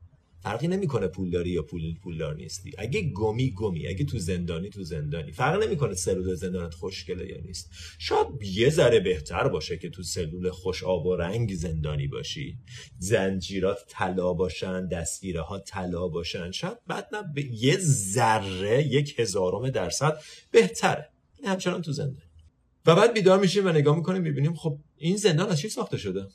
Speaker 1: فرقی نمی‌کنه پولداری یا پول پولدار نیستی. اگه گمی گمی اگه تو زندانی تو زندانی. فرق نمی‌کنه سلول زندانت خوشگله یا نیست. شاید یه ذره بهتر باشه که تو سلول خوش آب و رنگ زندانی باشی. زنجیرات طلا باشن دستگیره ها طلا باشن. شاید بعد نه به یه ذره یک هزارم درصد بهتره. این همچنان تو زندانی. و بعد بیدار میشیم و نگاه می‌کنیم می‌بینیم خب این زندان از چی ساخته شده؟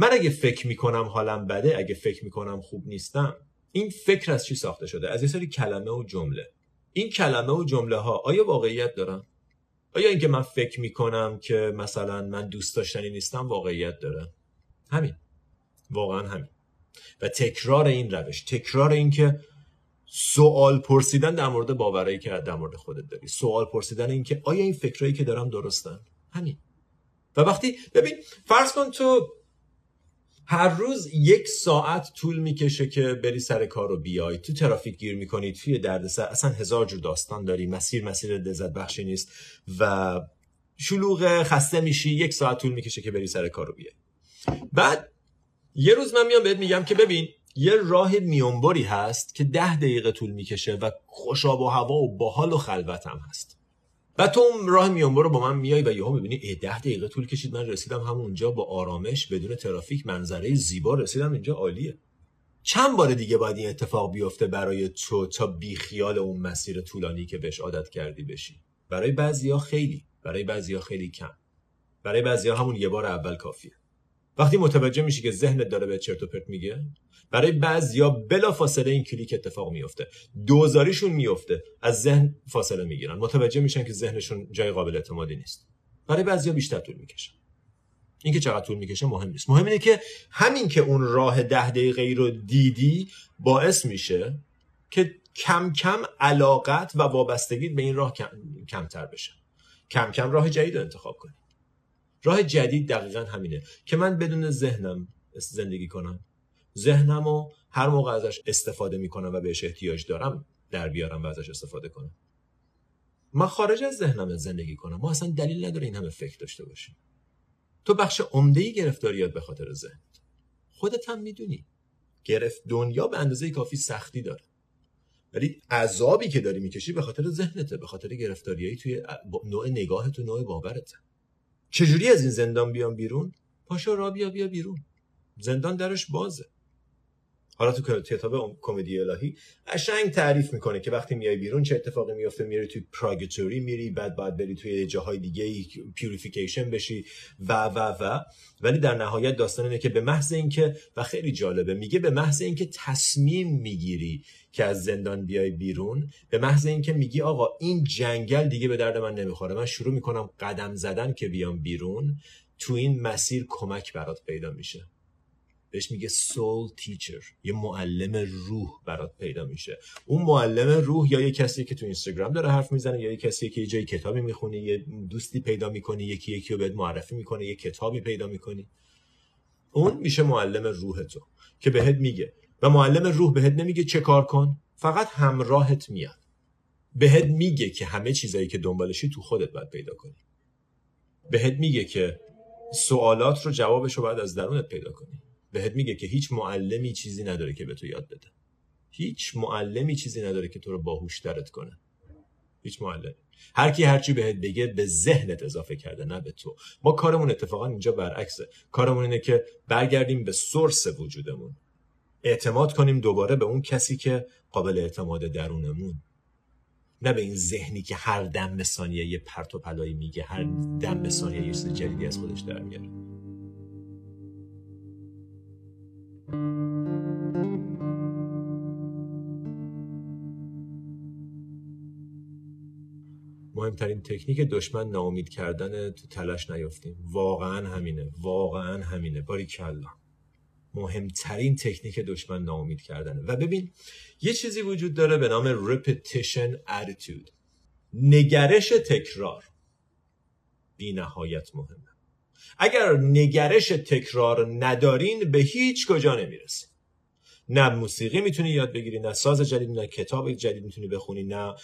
Speaker 1: من اگه فکر می‌کنم حالم بده اگه فکر می‌کنم خوب نیستم این فکر از چی ساخته شده؟ از یه سری کلمه و جمله. این کلمه و جمله ها آیا واقعیت دارن؟ آیا اینکه من فکر می‌کنم که مثلا من دوست داشتنی نیستم واقعیت داره؟ همین. واقعا همین. و تکرار این روش تکرار این که سوال پرسیدن در مورد باورایی که در مورد خودت داری. سوال پرسیدن این که آیا این فکرایی که دارم درستن؟ همین. و وقتی ببین فرض کن تو هر روز یک ساعت طول می‌کشه که بری سر کار رو بیای. تو ترافیک گیر می‌کنی توی دردسر. اصلا هزار جور داستان داری. مسیر مسیر لذت بخشی نیست و شلوغ خسته میشی. یک ساعت طول می‌کشه که بری سر کار رو بیای. بعد یه روز من میام بهت میگم که ببین یه راه میونبری هست که ده دقیقه طول می‌کشه و خوشاب و هوا و باحال و خلوت هم هست. و تو اون راه میونبر رو با من میای و یهو می‌بینی ای ده دقیقه طول کشید من رسیدم همونجا با آرامش بدون ترافیک منظره زیبا رسیدم اینجا عالیه. چند بار دیگه باید این اتفاق بیفته برای تو تا بیخیال اون مسیر طولانی که بهش عادت کردی بشی؟ برای بعضیا خیلی برای بعضیا خیلی کم. برای بعضیا همون یه بار اول کافیه. وقتی متوجه میشی که ذهنت داره به چرت و پرت میگه برای بعضیا بلا فاصله این کلیک اتفاق میفته دوزاریشون میفته از ذهن فاصله می‌گیرن. متوجه میشن که ذهنشون جای قابل اعتمادی نیست. برای بعضیا بیشتر طول می‌کشه. اینکه چقدر طول می‌کشه مهم نیست. مهم اینه که همین که اون راه ده دقیقه رو دیدی باعث میشه که کم کم علاقت و وابستگی به این راه کم، کمتر بشه. کم کم راه جدید رو انتخاب کنی. راه جدید دقیقا همینه که من بدون ذهنم زندگی کنم. ذهنم رو هر موقع ازش استفاده می‌کنم و بهش احتیاج دارم در بیارم و ازش استفاده کنم. من خارج از ذهنم زندگی کنم. ما اصلا دلیل نداره این همه فکر داشته باشیم. تو بخش عمده گرفتاریات به خاطر ذهن. خودت هم می‌دونی. گرفت دنیا به اندازه کافی سختی داره. ولی عذابی که داری می‌کشی به خاطر ذهنته به خاطر گرفتاریایی توی نوع نگاهت و نوع باورته. چجوری از این زندان بیام بیرون؟ پاشا را بیا بیا بیرون. زندان درش بازه. حالا تو کتاب کمدی الهی قشنگ تعریف می‌کنه که وقتی میای بیرون چه اتفاقی میفته میری توی پراگتوری میری بعد باید بری توی جاهای دیگه پیوریفیکیشن بشی و و و. ولی در نهایت داستان اینه که به محض اینکه و خیلی جالبه میگه به محض اینکه تصمیم می‌گیری که از زندان بیای بیرون به محض اینکه میگی آقا این جنگل دیگه به درد من نمی‌خوره. من شروع می‌کنم قدم زدن که بیام بیرون تو این مسیر کمک برات پیدا میشه. بهش میگه سول تیچر یه معلم روح برات پیدا میشه. اون معلم روح یا یه کسی که تو اینستاگرام داره حرف می‌زنه یا یه کسی که یه جایی کتابی می‌خونی یه دوستی پیدا می‌کنی یکی یکی رو بهت معرفی می‌کنه یه کتابی پیدا می‌کنی. اون میشه معلم روح تو که بهت میگه. و معلم روح بهت نمیگه چه کار کن فقط همراهت میاد. بهت میگه که همه چیزایی که دنبالشی تو خودت باید پیدا کنی. بهت میگه که سوالات رو جوابش رو باید از درونت پیدا کنی. بهت میگه که هیچ معلمی چیزی نداره که به تو یاد بده. هیچ معلمی چیزی نداره که تو رو باهوشترت کنه. هیچ معلمی. هر کی هرچی بهت بگه به ذهنت اضافه کرده نه به تو. ما کارمون اتفاقا اینجا برعکسه. کارمون اینه که برگردیم به سورس وجودمون. اعتماد کنیم دوباره به اون کسی که قابل اعتماد درونمون. نه به این ذهنی که هر دم ثانیه یه پرت و پلایی میگه هر دم ثانیه یه چیز جدیدی از خودش در میاره مهمترین تکنیک دشمن ناامید کردن تو تلاش نیافتیم. واقعا همینه. واقعا همینه. باری کلا مهمترین تکنیک دشمن ناامید کردنه. و ببین یه چیزی وجود داره به نام repetition attitude. نگرش تکرار. بی نهایت مهمه. اگر نگرش تکرار ندارین به هیچ کجا نمی‌رسین. نه موسیقی می‌تونی یاد بگیری نه ساز جدید نه کتاب جدید می‌تونی بخونی نه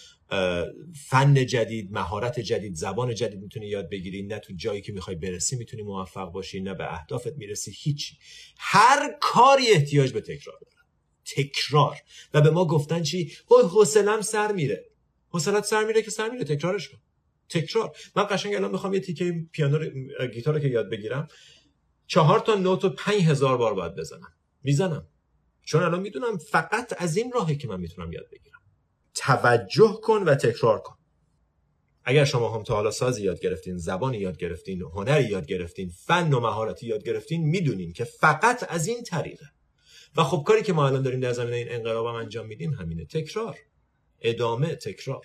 Speaker 1: فن جدید مهارت جدید زبان جدید می‌تونی یاد بگیری نه تو جایی که می‌خوای برسی می‌تونی موفق باشی نه به اهدافت می‌رسی هیچی. هر کاری احتیاج به تکرار داره. تکرار. و به ما گفتن چی؟ وای حوصلم سر میره. حوصلت سر میره که سر میره تکرارش کن. تکرار. من قشنگ الان می‌خوام یه تیکه پیانو گیتار که یاد بگیرم. چهار تا نوت و پنج هزار بار باید بزنم. می‌زنم. چون الان می‌دونم فقط از این راهی که من می‌تونم یاد بگیرم. توجه کن و تکرار کن. اگر شما هم تا حالا سازی یاد گرفتین زبانی یاد گرفتین هنری یاد گرفتین فن و مهارتی یاد گرفتین می‌دونین که فقط از این طریقه. و خب کاری که ما الان داریم در زمینه این انقلاب هم انجام میدیم همینه. تکرار. ادامه تکرار.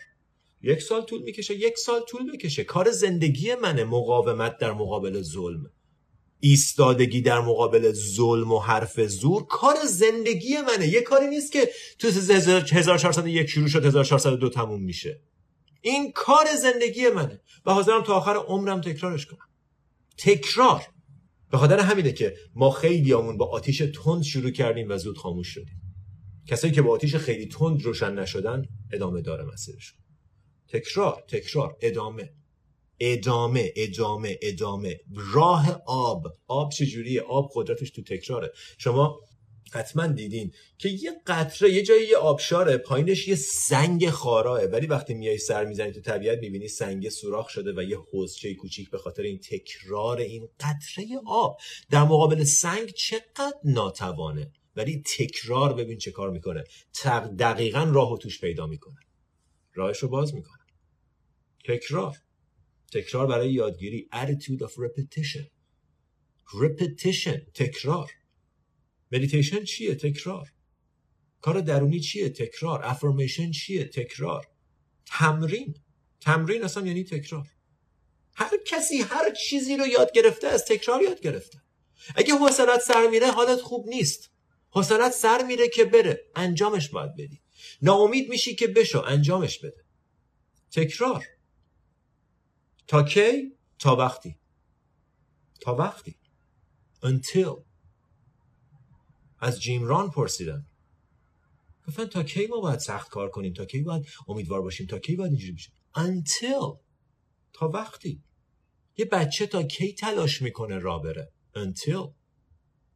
Speaker 1: یک سال طول می‌کشه یک سال طول می‌کشه. کار زندگی منه مقاومت در مقابل ظلم. ایستادگی در مقابل ظلم و حرف زور کار زندگی منه. یه کاری نیست که تو 1401 شروع شد 1402 تموم میشه. این کار زندگی منه. و حاضرم تا آخر عمرم تکرارش کنم. تکرار. به خاطر همینه که ما خیلی همون با آتیش تند شروع کردیم و زود خاموش شدیم. کسایی که با آتیش خیلی تند روشن نشدن ادامه داره مسیرشون. تکرار تکرار ادامه. ادامه ادامه ادامه. راه آب. آب چجوریه؟ آب قدرتش تو تکراره. شما حتما دیدین که یه قطره یه جایی یه آبشاره پایینش یه سنگ خاراه. ولی وقتی میای سر می‌زنی تو طبیعت می‌بینی سنگ سوراخ شده و یه حوزچه کوچیک به خاطر این تکرار این قطره آب. در مقابل سنگ چقدر ناتوانه. ولی تکرار ببین چه کار می‌کنه. دقیقا راه و توش پیدا می‌کنه. راهش رو باز می‌کنه. تکرار. تکرار برای یادگیری. Attitude of repetition. Repetition تکرار. مدیتیشن چیه؟ تکرار. کار درونی چیه؟ تکرار. افرمیشن چیه؟ تکرار. تمرین. تمرین اصلا یعنی تکرار. هر کسی هر چیزی رو یاد گرفته از تکرار یاد گرفته. اگه حوصلت سر میره حالت خوب نیست. حوصلت سر میره که بره. انجامش باید بدی. ناامید میشی که بشو انجامش بده. تکرار. تا کی؟ تا وقتی. تا وقتی. Until. از جیم ران پرسیدن. گفتن تا کی ما باید سخت کار کنیم؟ تا کی باید امیدوار باشیم؟ تا کی باید اینجوری بشیم until. تا وقتی. یه بچه تا کی تلاش می‌کنه را بره؟ Until.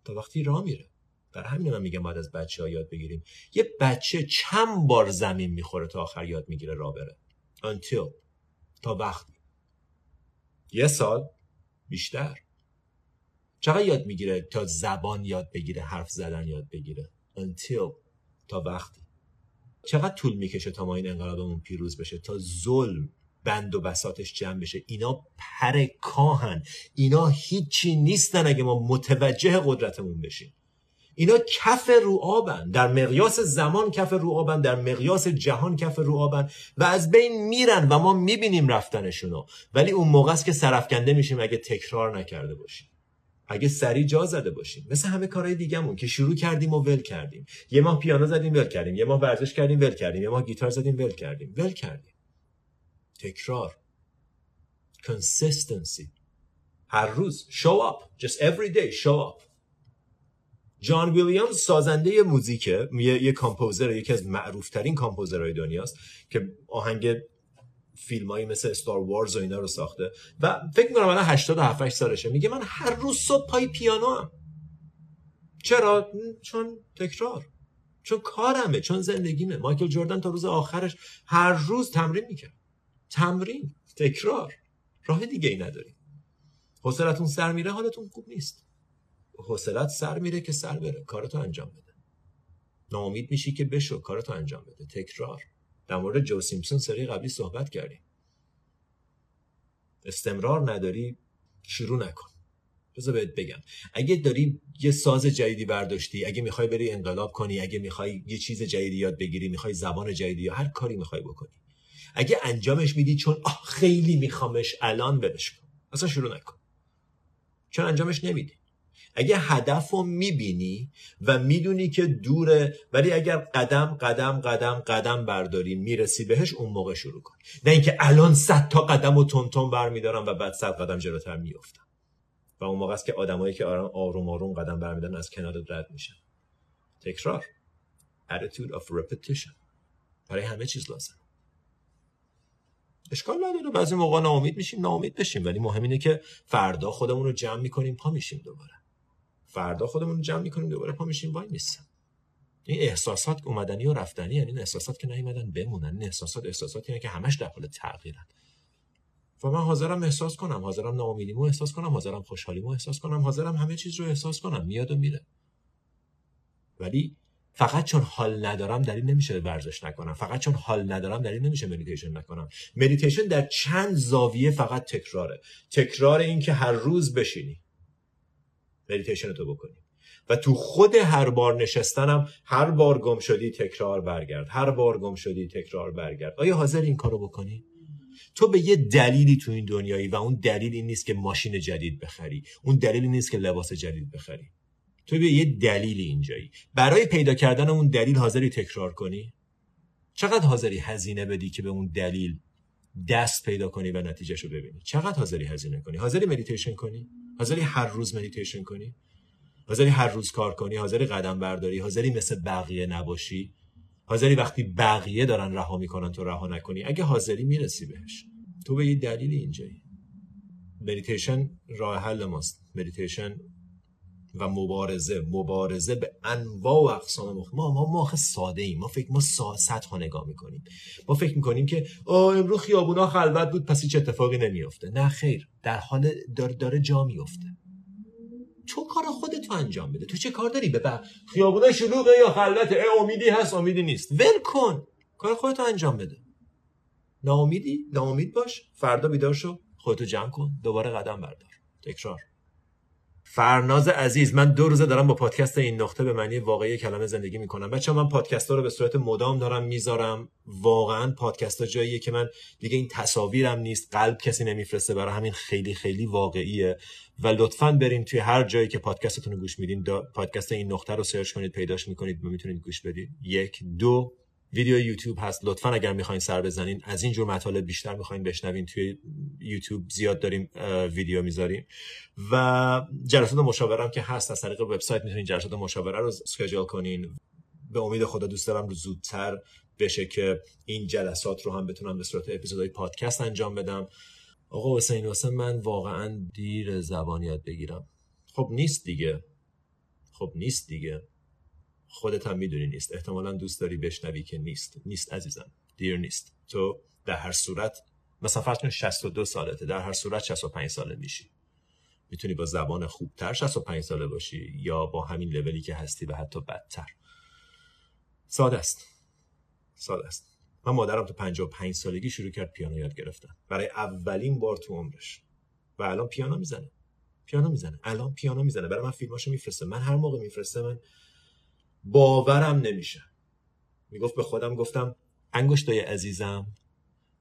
Speaker 1: تا وقتی را میره. در همین من میگم باید از بچه ها یاد بگیریم. یه بچه چند بار زمین می‌خوره تا آخر یاد می‌گیره را بره. Until. تا وقتی یه سال بیشتر. چقدر یاد می‌گیره تا زبان یاد بگیره حرف زدن یاد بگیره؟ Until تا وقتی. چقدر طول می‌کشه تا ما این انقلابمون پیروز بشه تا ظلم بند و بساتش جمع بشه؟ اینا پر کاهن اینا هیچی نیستن اگه ما متوجه قدرتمون بشیم. اینا کف رو آبن در مقیاس زمان کف رو آبن در مقیاس جهان کف رو آبن و از بین میرن و ما می‌بینیم رفتنشونو. ولی اون موقع است که سرفکنده میشیم اگه تکرار نکرده باشیم. اگه سری جا زده باشیم. مثل همه کارهای دیگهمون که شروع کردیم و ول کردیم. یه ماه پیانو زدیم ول کردیم. یه ماه ورزش کردیم ول کردیم. یه ماه گیتار زدیم ول کردیم. ول کردیم. تکرار. Consistency. هر روز. Show up. Just every day show up. جان ویلیامز سازنده موزیکه یه, یه کامپوزر یکی از معروفترین کامپوزرهای دنیاست که آهنگ فیلم هایی مثل استار وارز و اینا رو ساخته و فکر می‌کنم الان 87 سالشه. میگه من هر روز صبح پای پیانو هم چرا؟ چون تکرار. چون کارمه چون زندگیمه. مایکل جردن تا روز آخرش هر روز تمرین می‌کرد. تمرین تکرار. راه دیگه ای نداری حوصلتون سر میره حالتون خوب نیست. حوصلت سر میره که سر بره. کارتو انجام بده. ناامید میشی که بشو. کارتو انجام بده. تکرار. در مورد جو سیمپسون سری قبلی صحبت کردیم. استمرار نداری شروع نکن. بذار بهت بگم. اگه داری یه ساز جدیدی برداشتی اگه می‌خوای بری انقلاب کنی اگه می‌خوای یه چیز جدیدی یاد بگیری می‌خوای زبان جدیدی یا هر کاری می‌خوای بکنی. اگه انجامش میدی چون آه خیلی میخوامش الان برش کن. اصلا شروع نکن. چون انجامش نمیدی؟ اگه هدف رو می‌بینی و می‌دونی که دوره ولی اگر قدم قدم قدم قدم برداری می‌رسی بهش اون موقع شروع کن. نه اینکه الان صد تا قدم و تون تون برمیدارم و بعد صد قدم جلوتر میافتم. و اون موقع است که آدمایی که آرام آروم آروم قدم برمیدارن از کنار رد میشن. تکرار. Attitude of repetition. برای همه چیز لازم. اشکال نداره. بعضی موقع ناامید میشیم ناامید بشیم. ولی مهم اینه که فردا خودمون رو جمع می‌کنیم پا میشیم دوباره. فردا خودمون رو جمع می‌کنیم دوباره پا میشیم. وای نیستم این احساسات اومدنی و رفتنی یعنی این احساسات که نیومدن بمونن این احساسات احساساتی که همش در حال تغییرن. و من حاضرم احساس کنم حاضرم ناامیدیمو احساس کنم حاضرم خوشحالیمو احساس کنم حاضرم همه چیز رو احساس کنم. میاد و میره. ولی فقط چون حال ندارم دلیل نمیشه ورزش نکنم. فقط چون حال ندارم دلیل نمیشه مدیتیشن نکنم. مدیتیشن در چند زاویه فقط تکراره. تکرار این که هر روز بشینی. مدیتیشن تو بکنی. و تو خود هر بار نشستنم هر بار گم شدی تکرار برگرد. هر بار گم شدی تکرار برگرد. آیا حاضری این کارو بکنی؟ تو به یه دلیلی تو این دنیایی و اون دلیل این نیست که ماشین جدید بخری. اون دلیل نیست که لباس جدید بخری. تو به یه دلیلی اینجایی. برای پیدا کردن اون دلیل حاضری تکرار کنی؟ چقدر حاضری هزینه بدی که به اون دلیل دست پیدا کنی و نتیجهش رو ببینی؟ چقدر حاضری هزینه کنی؟ حاضری مدیتیشن کنی؟ حاضری هر روز مدیتیشن کنی؟ حاضری هر روز کار کنی؟ حاضری قدم برداری؟ حاضری مثل بقیه نباشی؟ حاضری وقتی بقیه دارن رها می‌کنن تو رها نکنی؟ اگه حاضری می‌رسی بهش. تو به یه دلیلی اینجایی. مدیتیشن راه حل ماست. مدیتیشن و مبارزه مبارزه به انواع و اقسام مخ... ما ما ما ساده ایم ما فکر ما ساست ها نگاه می‌کنیم. ما فکر می‌کنیم که آه امروز خیابونا خلوت بود پس هیچ اتفاقی نمیافته. نه خیر. در حال داره, داره جا میفته تو کار خودتو انجام بده. تو چه کار داری؟ به خیابونا شلوغه یا خلوته امیدی هست امیدی نیست. ول کن. کار خودتو انجام بده. ناامیدی؟ ناامید باش. فردا بیدار شو. خودتو جمع کن. دوباره قدم بردار. تکرار. فرناز عزیز من دو روزه دارم با پادکست این نقطه به معنی واقعی کلمه زندگی می‌کنم. بچه من پادکست ها رو به صورت مدام دارم می‌ذارم. واقعا پادکست ها جاییه که من دیگه این تصاویرم نیست. قلب کسی نمیفرسته. برای همین خیلی خیلی واقعیه. و لطفا برین توی هر جایی که پادکستتون رو گوش میدین پادکست این نقطه رو سرچ کنید پیداش می‌کنید و می‌تونید گوش بدید یک دو. ویدیو یوتیوب هست. لطفا اگر می‌خواین سر بزنین از این جور مطالب بیشتر می‌خواین بشنوین توی یوتیوب زیاد داریم ویدیو می‌ذاریم. و جلسات مشاوره که هست از طریق وبسایت می‌تونین جلسات مشاوره رو اسکیجول کنین. به امید خدا دوست دارم زودتر بشه که این جلسات رو هم بتونم به صورت اپیزودهای پادکست انجام بدم. آقا حسین واسه من واقعا دیر زبان یاد بگیرم. خب نیست دیگه. خب نیست دیگه. خودت هم می‌دونی نیست. احتمالا دوست داری بشنوی که نیست. نیست عزیزم. دیر نیست. تو در هر صورت مثلا فرض کن 62 سالته. در هر صورت 65 ساله میشی. می‌تونی با زبان خوبتر 65 ساله باشی یا با همین لولی که هستی و حتی بدتر. ساده است. ساده است. من مادرم تو 55 سالگی شروع کرد پیانو یاد گرفتن. برای اولین بار تو عمرش. و الان پیانو می‌زنه. پیانو می‌زنه. الان پیانو می‌زنه. برای من فیلماشو میفرسته. من هر موقع میفرسته من باورم نمیشه. می‌گفت به خودم گفتم انگشتای عزیزم.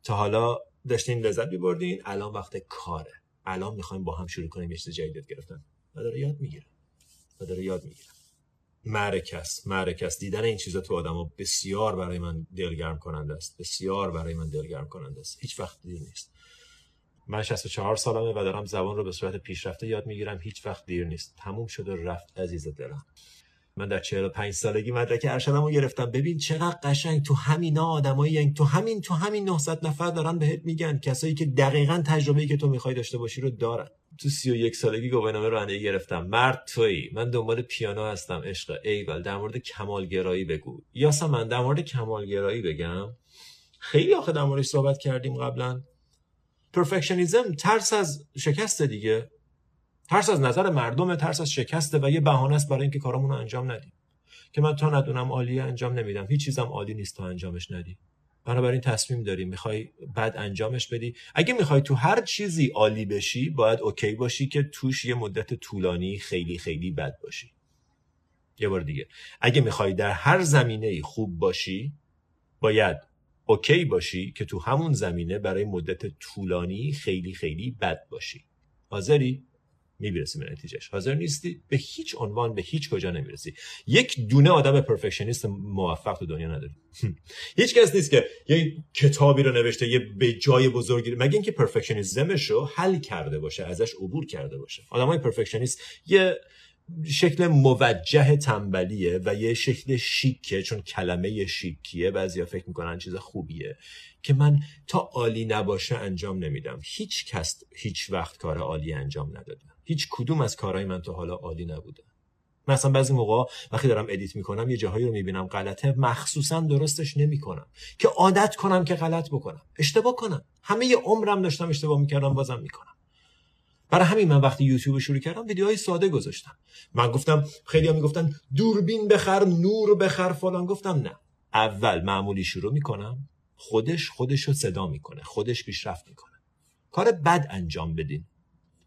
Speaker 1: تا حالا داشتین لذت میبردین الان وقت کاره. الان می‌خوایم با هم شروع کنیم یه چیز جدید گرفتن. و داره یاد می‌گیره. و داره یاد می‌گیره. معرکس معرکس. دیدن این چیزا تو آدم بسیار برای من دلگرم کننده است. بسیار برای من دلگرم کننده است. هیچ وقت دیر نیست. من 64 سالمه و دارم زبان رو به صورت پیشرفته یاد می‌گیرم. هیچ وقت دیر نیست. تموم شده رفت عزیز دلم. من در 45 سالگی مدرک ارشدمو گرفتم. ببین چقدر قشنگ تو همینا آدمایی تو همین تو همین 900 نفر دارن بهت میگن. کسایی که دقیقا تجربه‌ای که تو می‌خوای داشته باشی رو دارن. تو 31 سالگی گواهینامه رانندگی گرفتم. مرد تویی. من دنبال پیانو هستم. عشق ایول. در مورد کمالگرایی بگو. یا من در مورد کمالگرایی بگم. خیلی آخه در موردش صحبت کردیم قبلا. پرفکشنیزم ترس از شکست دیگه. ترس از نظر مردم ترس از شکسته و یه بهانه است برای اینکه کارامون رو انجام ندیم. که من تا ندونم عالیه انجام نمیدم. هیچ چیزم عالی نیست تا انجامش ندی. بنابراین تصمیم داری. می‌خوای بعد انجامش بدی. اگه می‌خوای تو هر چیزی عالی بشی باید okay باشی که توش یه مدت طولانی خیلی خیلی بد باشی. یه بار دیگه. اگه می‌خوای در هر زمینه خوب باشی باید okay باشی که تو همون زمینه برای مدت طولانی خیلی خیلی بد باشی. حاضری؟ می‌رسی به نتیجهش حاضر نیستی به هیچ عنوان به هیچ کجا نمی‌رسی. یک دونه آدم perfectionist موفق تو دنیا نداری. هیچ کس نیست که یه کتابی رو نوشته یه به جای بزرگی. مگه اینکه پرفکشنیزمش رو حل کرده باشه ازش عبور کرده باشه. آدمای پرفکشنیست یه شکل موجه تنبلیه و یه شکل شیکه چون کلمه شیکیه بعضیا فکر می‌کنن چیز خوبیه که من تا عالی نباشه انجام نمیدم. هیچ کس هیچ وقت کار عالی انجام نداده. هیچ کدوم از کارهای من تا حالا عالی نبوده. مثلا بعضی موقع وقتی دارم ادیت می‌کنم یه جاهایی رو می‌بینم غلطه مخصوصا درستش نمی‌کنم. که عادت کنم که غلط بکنم. اشتباه کنم. همه عمرم داشتم اشتباه می‌کردم بازم می‌کنم. برای همین من وقتی یوتیوب شروع کردم ویدیوهای ساده گذاشتم. من گفتم خیلی می‌گفتن دوربین بخر نور بخر فلان. گفتم نه. اول معمولی شروع می‌کنم خودش خودش رو صدا می‌کنه خودش پیشرفت می‌کنه. کار بد انجام بدین.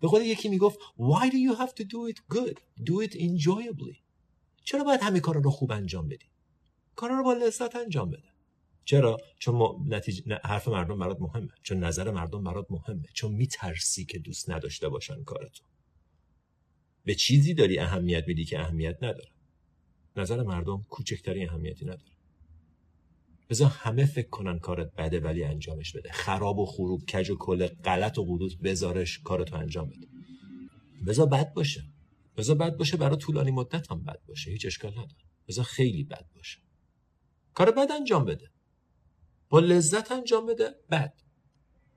Speaker 1: به قول یکی می‌گفت why do you have to do it good? Do it enjoyably. چرا باید همه کارا رو خوب انجام بدی کارا رو با لذت انجام بده. چرا؟ چون نتیجه حرف مردم برات مهمه. چون نظر مردم برات مهمه. چون میترسی که دوست نداشته باشن کارتو. به چیزی داری اهمیت میدی که اهمیت نداره. نظر مردم کوچکترین اهمیتی نداره. بذار همه فکر کنن کارت بده ولی انجامش بده. خراب و خروب کج و کل غلط و قدوس بذارش کارتو انجام بده. بذار بد باشه. بذار بد باشه برای طولانی مدت هم بد باشه. هیچ اشکال نداره. بذار خیلی بد باشه. کار بد انجام بده. با لذت انجام بده بد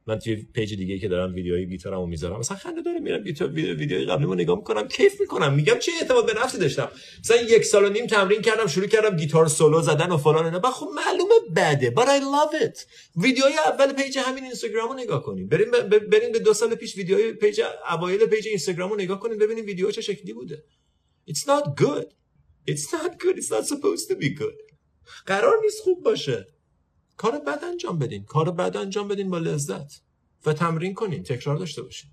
Speaker 1: من توی page دیگه که دارم ویدیوهای گیتارمو می‌ذارم مثلا خنده داره میرم گیتار ویدیو ویدیوهای قبلیمو نگاه می‌کنم کیف می‌کنم میگم چه اعتماد به نفسی داشتم. مثلا یک سال و نیم تمرین کردم شروع کردم گیتار سولو زدن و فلان اینا. خب معلومه بده but I love it. ویدیوهای اول page همین اینستاگرامو نگاه کنیم. بریم بریم به دو سال پیش ویدیوهای page اوایل page اینستاگرامو نگاه کنیم ببینیم ویدیو چه شکلی بوده. It's not good. It's not good. It's not supposed to be good. قرار نیست خوب باشه. کار بد انجام بدین. کار بد انجام بدین با لذت و تمرین کنین. تکرار داشته باشین.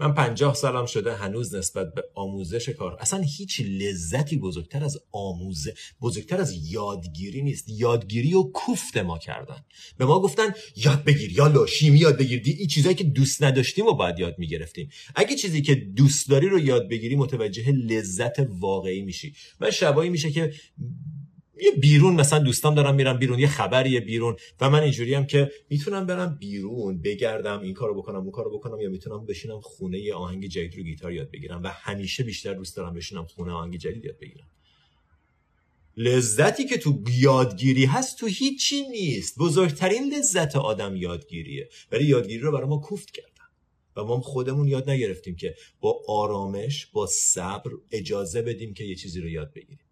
Speaker 1: من پنجاه سالم شده هنوز نسبت به آموزش کار. اصلا هیچ لذتی بزرگتر از آموزه بزرگتر از یادگیری نیست. یادگیری رو کوفت ما کردن. به ما گفتن یاد بگیر یا شیمی یاد بگیر. این چیزایی که دوست نداشتیم و باید یاد می‌گرفتیم. اگه چیزی که دوست داری رو یاد بگیری متوجه لذت واقعی میشی. من شبایی میشه که یه بیرون مثلا دوستان دارم میرم بیرون یه خبریه بیرون و من اینجوری هم که می‌تونم برم بیرون بگردم این کارو بکنم اون کارو بکنم یا می‌تونم بشینم خونه یه آهنگ جدید رو گیتار یاد بگیرم و همیشه بیشتر دوست دارم بشینم خونه آهنگ جدید یاد بگیرم. لذتی که تو یادگیری هست تو هیچی نیست. بزرگترین لذت آدم یادگیریه. ولی یادگیری رو برای ما کوفت کردن. و ما خودمون یاد نگرفتیم که با آرامش با صبر اجازه بدیم که یه چیزی رو یاد بگیریم.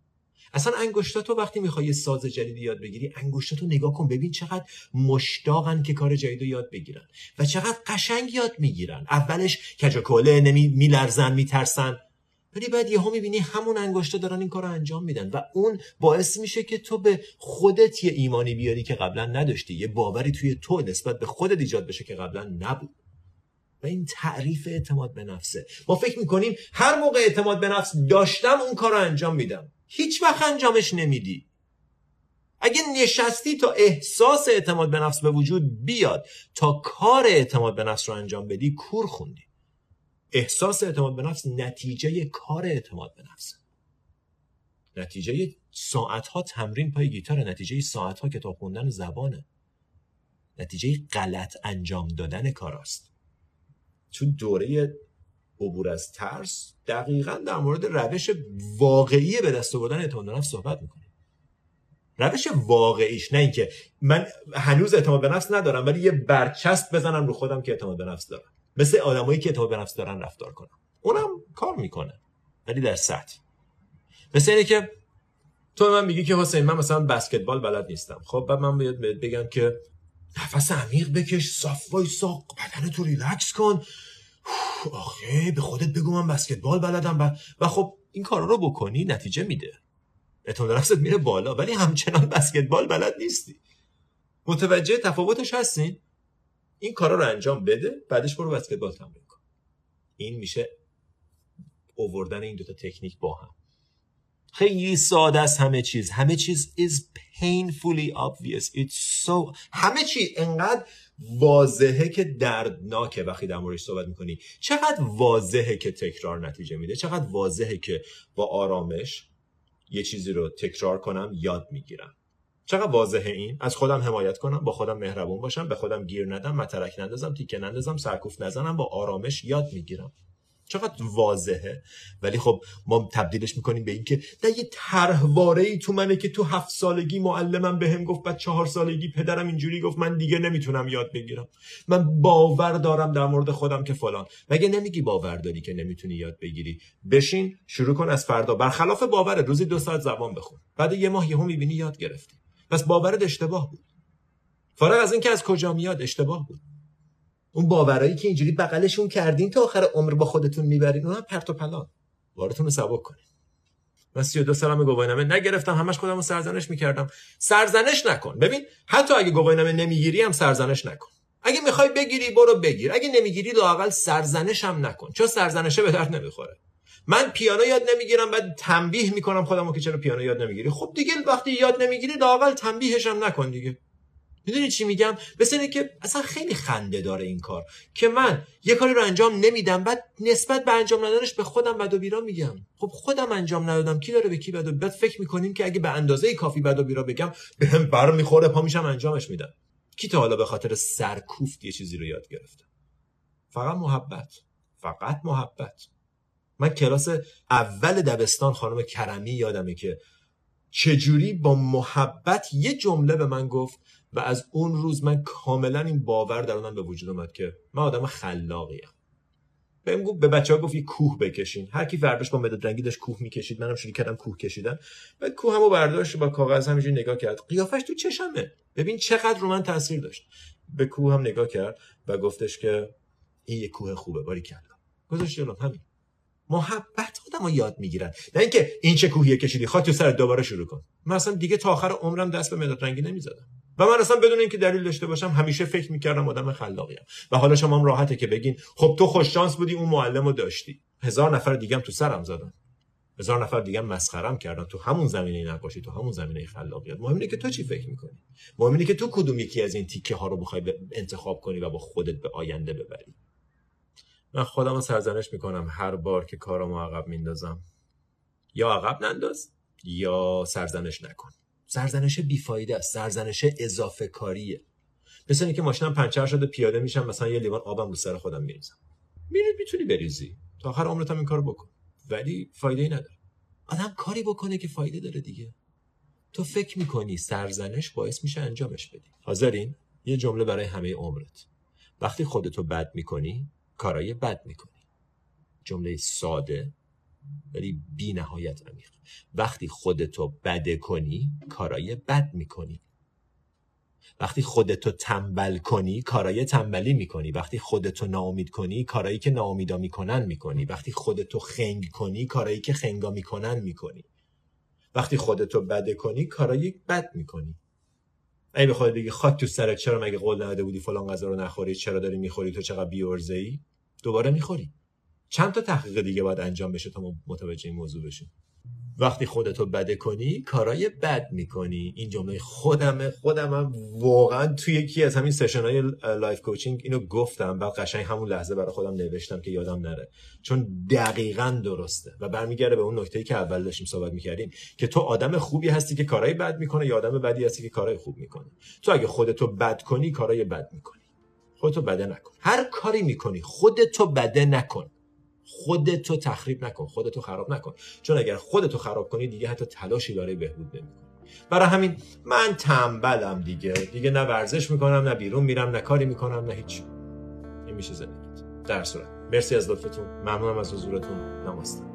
Speaker 1: اصلا انگشتاتو وقتی می‌خوای ساز جدیدی یاد بگیری انگشتاتو نگاه کن ببین چقدر مشتاقن که کار جدید یاد بگیرن و چقدر قشنگ یاد می‌گیرن. اولش کجاکوله نمی میلرزن میترسن. ولی بعد یهو می‌بینی همون انگشتا دارن این کار رو انجام میدن و اون باعث میشه که تو به خودت یه ایمانی بیاری که قبلا نداشتی. یه باوری توی تو نسبت به خودت ایجاد بشه که قبلا نبود. و این تعریف اعتماد به نفسه. ما فکر می‌کنیم هر موقع اعتماد به نفس داشتم اون کار رو انجام میدم. هیچ وقت انجامش نمیدی. اگه نشستی تا احساس اعتماد به نفس به وجود بیاد تا کار اعتماد به نفس رو انجام بدی کور خوندی. احساس اعتماد به نفس نتیجه کار اعتماد به نفس. نتیجه ساعت ها تمرین پای گیتار نتیجه ساعت ها کتاب خوندن زبانه. نتیجه غلط انجام دادن کاراست. تو دوره عبور از ترس دقیقا در مورد روش واقعی به دست آوردن اعتماد به نفس صحبت می‌کنه. روش واقعیش نه اینکه من هنوز اعتماد به نفس ندارم ولی یه برچست بزنم رو خودم که اعتماد به نفس دارم. مثل آدمایی که اعتماد به نفس دارن رفتار کنم اونم کار می‌کنه ولی در سطح. مثل اینه که تو من میگی که حسین من مثلا بسکتبال بلد نیستم. خب بعد من باید بگم که نفس عمیق بکش صاف وایسا بدن تو ریلکس کن. آخه به خودت بگو من بسکتبال بلدم. و, خب این کارا رو بکنی نتیجه میده. اعتماد نفست میره بالا ولی همچنان بسکتبال بلد نیستی. متوجه تفاوتش هستین؟ این کارا رو انجام بده بعدش برو بسکتبال تمرین کن. این میشه اووردن این دوتا تکنیک با هم. خیلی ساده است همه چیز. همه چیز is painfully obvious. It's so همه چی انقدر واضحه که دردناکه وقتی در موردش صحبت می‌کنی. چقدر واضحه که تکرار نتیجه میده؟ چقدر واضحه که با آرامش یه چیزی رو تکرار کنم یاد می‌گیرم. چقدر واضحه این؟ از خودم حمایت کنم با خودم مهربون باشم به خودم گیر ندم مترک نندازم تیکه نندازم سرکوف نزنم با آرامش یاد می‌گیرم. چقدر واضحه. ولی خب ما تبدیلش می‌کنیم به اینکه در یه طرحواره ای تو منه که تو هفت سالگی معلمم بهم به گفت بعد چهار سالگی پدرم اینجوری گفت من دیگه نمی‌تونم یاد بگیرم. من باور دارم در مورد خودم که فلان. مگه نمیگی باور داری که نمی‌تونی یاد بگیری؟ بشین شروع کن از فردا. برخلاف باور روزی دو ساعت زبان بخون. بعد یه ماه یهو می‌بینی یاد گرفتی. پس باورت اشتباه بود. فارغ از اینکه از کجا میاد اشتباه بود. اون باورایی که اینجوری بغلشون کردین تا آخر عمر با خودتون می‌برین اونها پرت و پلان. بارتون رو سبک کنین. من 32 سالم گواهینامه نگرفتم همش خودم رو سرزنش می‌کردم. سرزنش نکن. ببین حتی اگه گواهینامه نمی‌گیری هم سرزنش نکن. اگه می‌خوای بگیری برو بگیر. اگه نمی‌گیری لاقل سرزنش هم نکن. چون سرزنشه به درد نمی‌خوره. من پیانو یاد نمی‌گیرم بعد تنبیه می‌کنم خودمو که چرا پیانو یاد نمی‌گیری. خب دیگه وقتی یاد نمی‌گیری لاقل تنبیهش هم نکن دیگه. می‌دونی چی میگم؟ مثل که اصلا خیلی خنده داره این کار. که من یه کاری رو انجام نمیدم بعد نسبت به انجام ندادنش به خودم بد و بیرا میگم. خب خودم انجام ندادم. کی داره به کی بد و بعد فکر می‌کنیم که اگه به اندازه کافی بد و بیرا بگم بهم بر می‌خوره پا میشم انجامش میدم. کی تا حالا به خاطر سرکوفت یه چیزی رو یاد گرفته؟ فقط محبت. فقط محبت. من کلاس اول دبستان خانم کرمی یادمه که چجوری با محبت یه جمله به من گفت و از اون روز من کاملا این باور درونم به وجود اومد که من آدم خلاقیم. بهم گفت به بچه ها گفت یه کوه بکشین. هر کی فرداش با مداد رنگی داشت کوه می‌کشید منم شروع کردم کوه کشیدن. بعد کوه همو برداشت با کاغذ همینجوری نگاه کرد. قیافش تو چشمه. ببین چقدر رو من تاثیر داشت. به کوه هم نگاه کرد و گفتش که این یه کوه خوبه باری کلا گذاشت جلوم همین. محبت آدم یاد می‌گیرن. نه اینکه این چه کوهیه کشیدی تو سر دوباره شروع کن. من اصلا دیگه تا آخر عمرم دست به مداد رنگی نمی‌زدم. و من اصلا بدون اینکه دلیل داشته باشم همیشه فکر می‌کردم آدم خلاقیم و حالا شما هم راحته که بگین خب تو خوش شانس بودی اون معلم رو داشتی. هزار نفر دیگه هم تو سرم زدن. هزار نفر دیگه مسخرم کردن. تو همون زمینه نقاشی تو همون زمینه خلاقیت. مهم اینه که تو چی فکر می‌کنی؟ مهم اینه که تو کدوم یکی از این تیکه ها رو بخوای انتخاب کنی و با خودت به آینده ببری. من خودم رو سرزنش می‌کنم هر بار که کارامو عقب میندازم. یا عقب ننداز یا سرزنش نکن. سرزنش بیفایده است. سرزنش اضافه کاریه مثل اینکه ماشینم پنچر شده پیاده میشم مثلا یه لیوان آبم رو سر خودم میریزم. میری می‌تونی بریزی. تا آخر عمرت هم این کارو بکن. ولی فایده ای نداره. آدم کاری بکنه که فایده داره دیگه. تو فکر می‌کنی سرزنش باعث میشه انجامش بدی. حاضرین؟ یه جمله برای همه عمرت. وقتی خودتو بد می‌کنی کارای بد می‌کنی. جمله ساده ولی بی نهایت عمیق. وقتی خودتو بده کنی کارای بد می‌کنی. وقتی خودتو تنبل کنی کارای تنبلی می‌کنی. وقتی خودتو ناامید کنی کارایی که ناامیدا می‌کنن می‌کنی. وقتی خودتو خنگ کنی کارایی که خنگا می‌کنن می‌کنی. وقتی خودتو بده کنی کارایی بد می‌کنی. ای به خودت بگی خاک تو سرت چرا مگه قول نداده بودی فلان غذا رو نخوری؟ چرا داری می‌خوری؟ تو چقدر بی‌عرضه ای دوباره می‌خوری. چند تا تحقیق دیگه باید انجام بشه تا متوجه این موضوع بشیم؟ وقتی خودتو بده کنی کارای بد می‌کنی. این جمله خودمه. خودم هم واقعا توی یکی از همین session های life coaching اینو گفتم و قشنگ همون لحظه برای خودم نوشتم که یادم نره. چون دقیقا درسته و برمیگرده به اون نکته که اول داشتیم صحبت می‌کردیم که تو آدم خوبی هستی که کارای بد می‌کنه یا آدم بدی هستی که کارای خوب می‌کنه. تو اگه خودتو بد کنی کارای بد می‌کنی. خودتو بده نکن. هر کاری می‌کنی خودتو بده نکن. خودتو تخریب نکن خودتو خراب نکن. چون اگر خودتو خراب کنی دیگه حتی تلاشی برای بهبود نمی‌کنی. برای همین من تنبلم دیگه. دیگه نه ورزش می‌کنم نه بیرون میرم نه کاری می‌کنم نه هیچ این میشه زندگیت. در صورت. مرسی از لطفتون. ممنونم از حضورتون. نماستم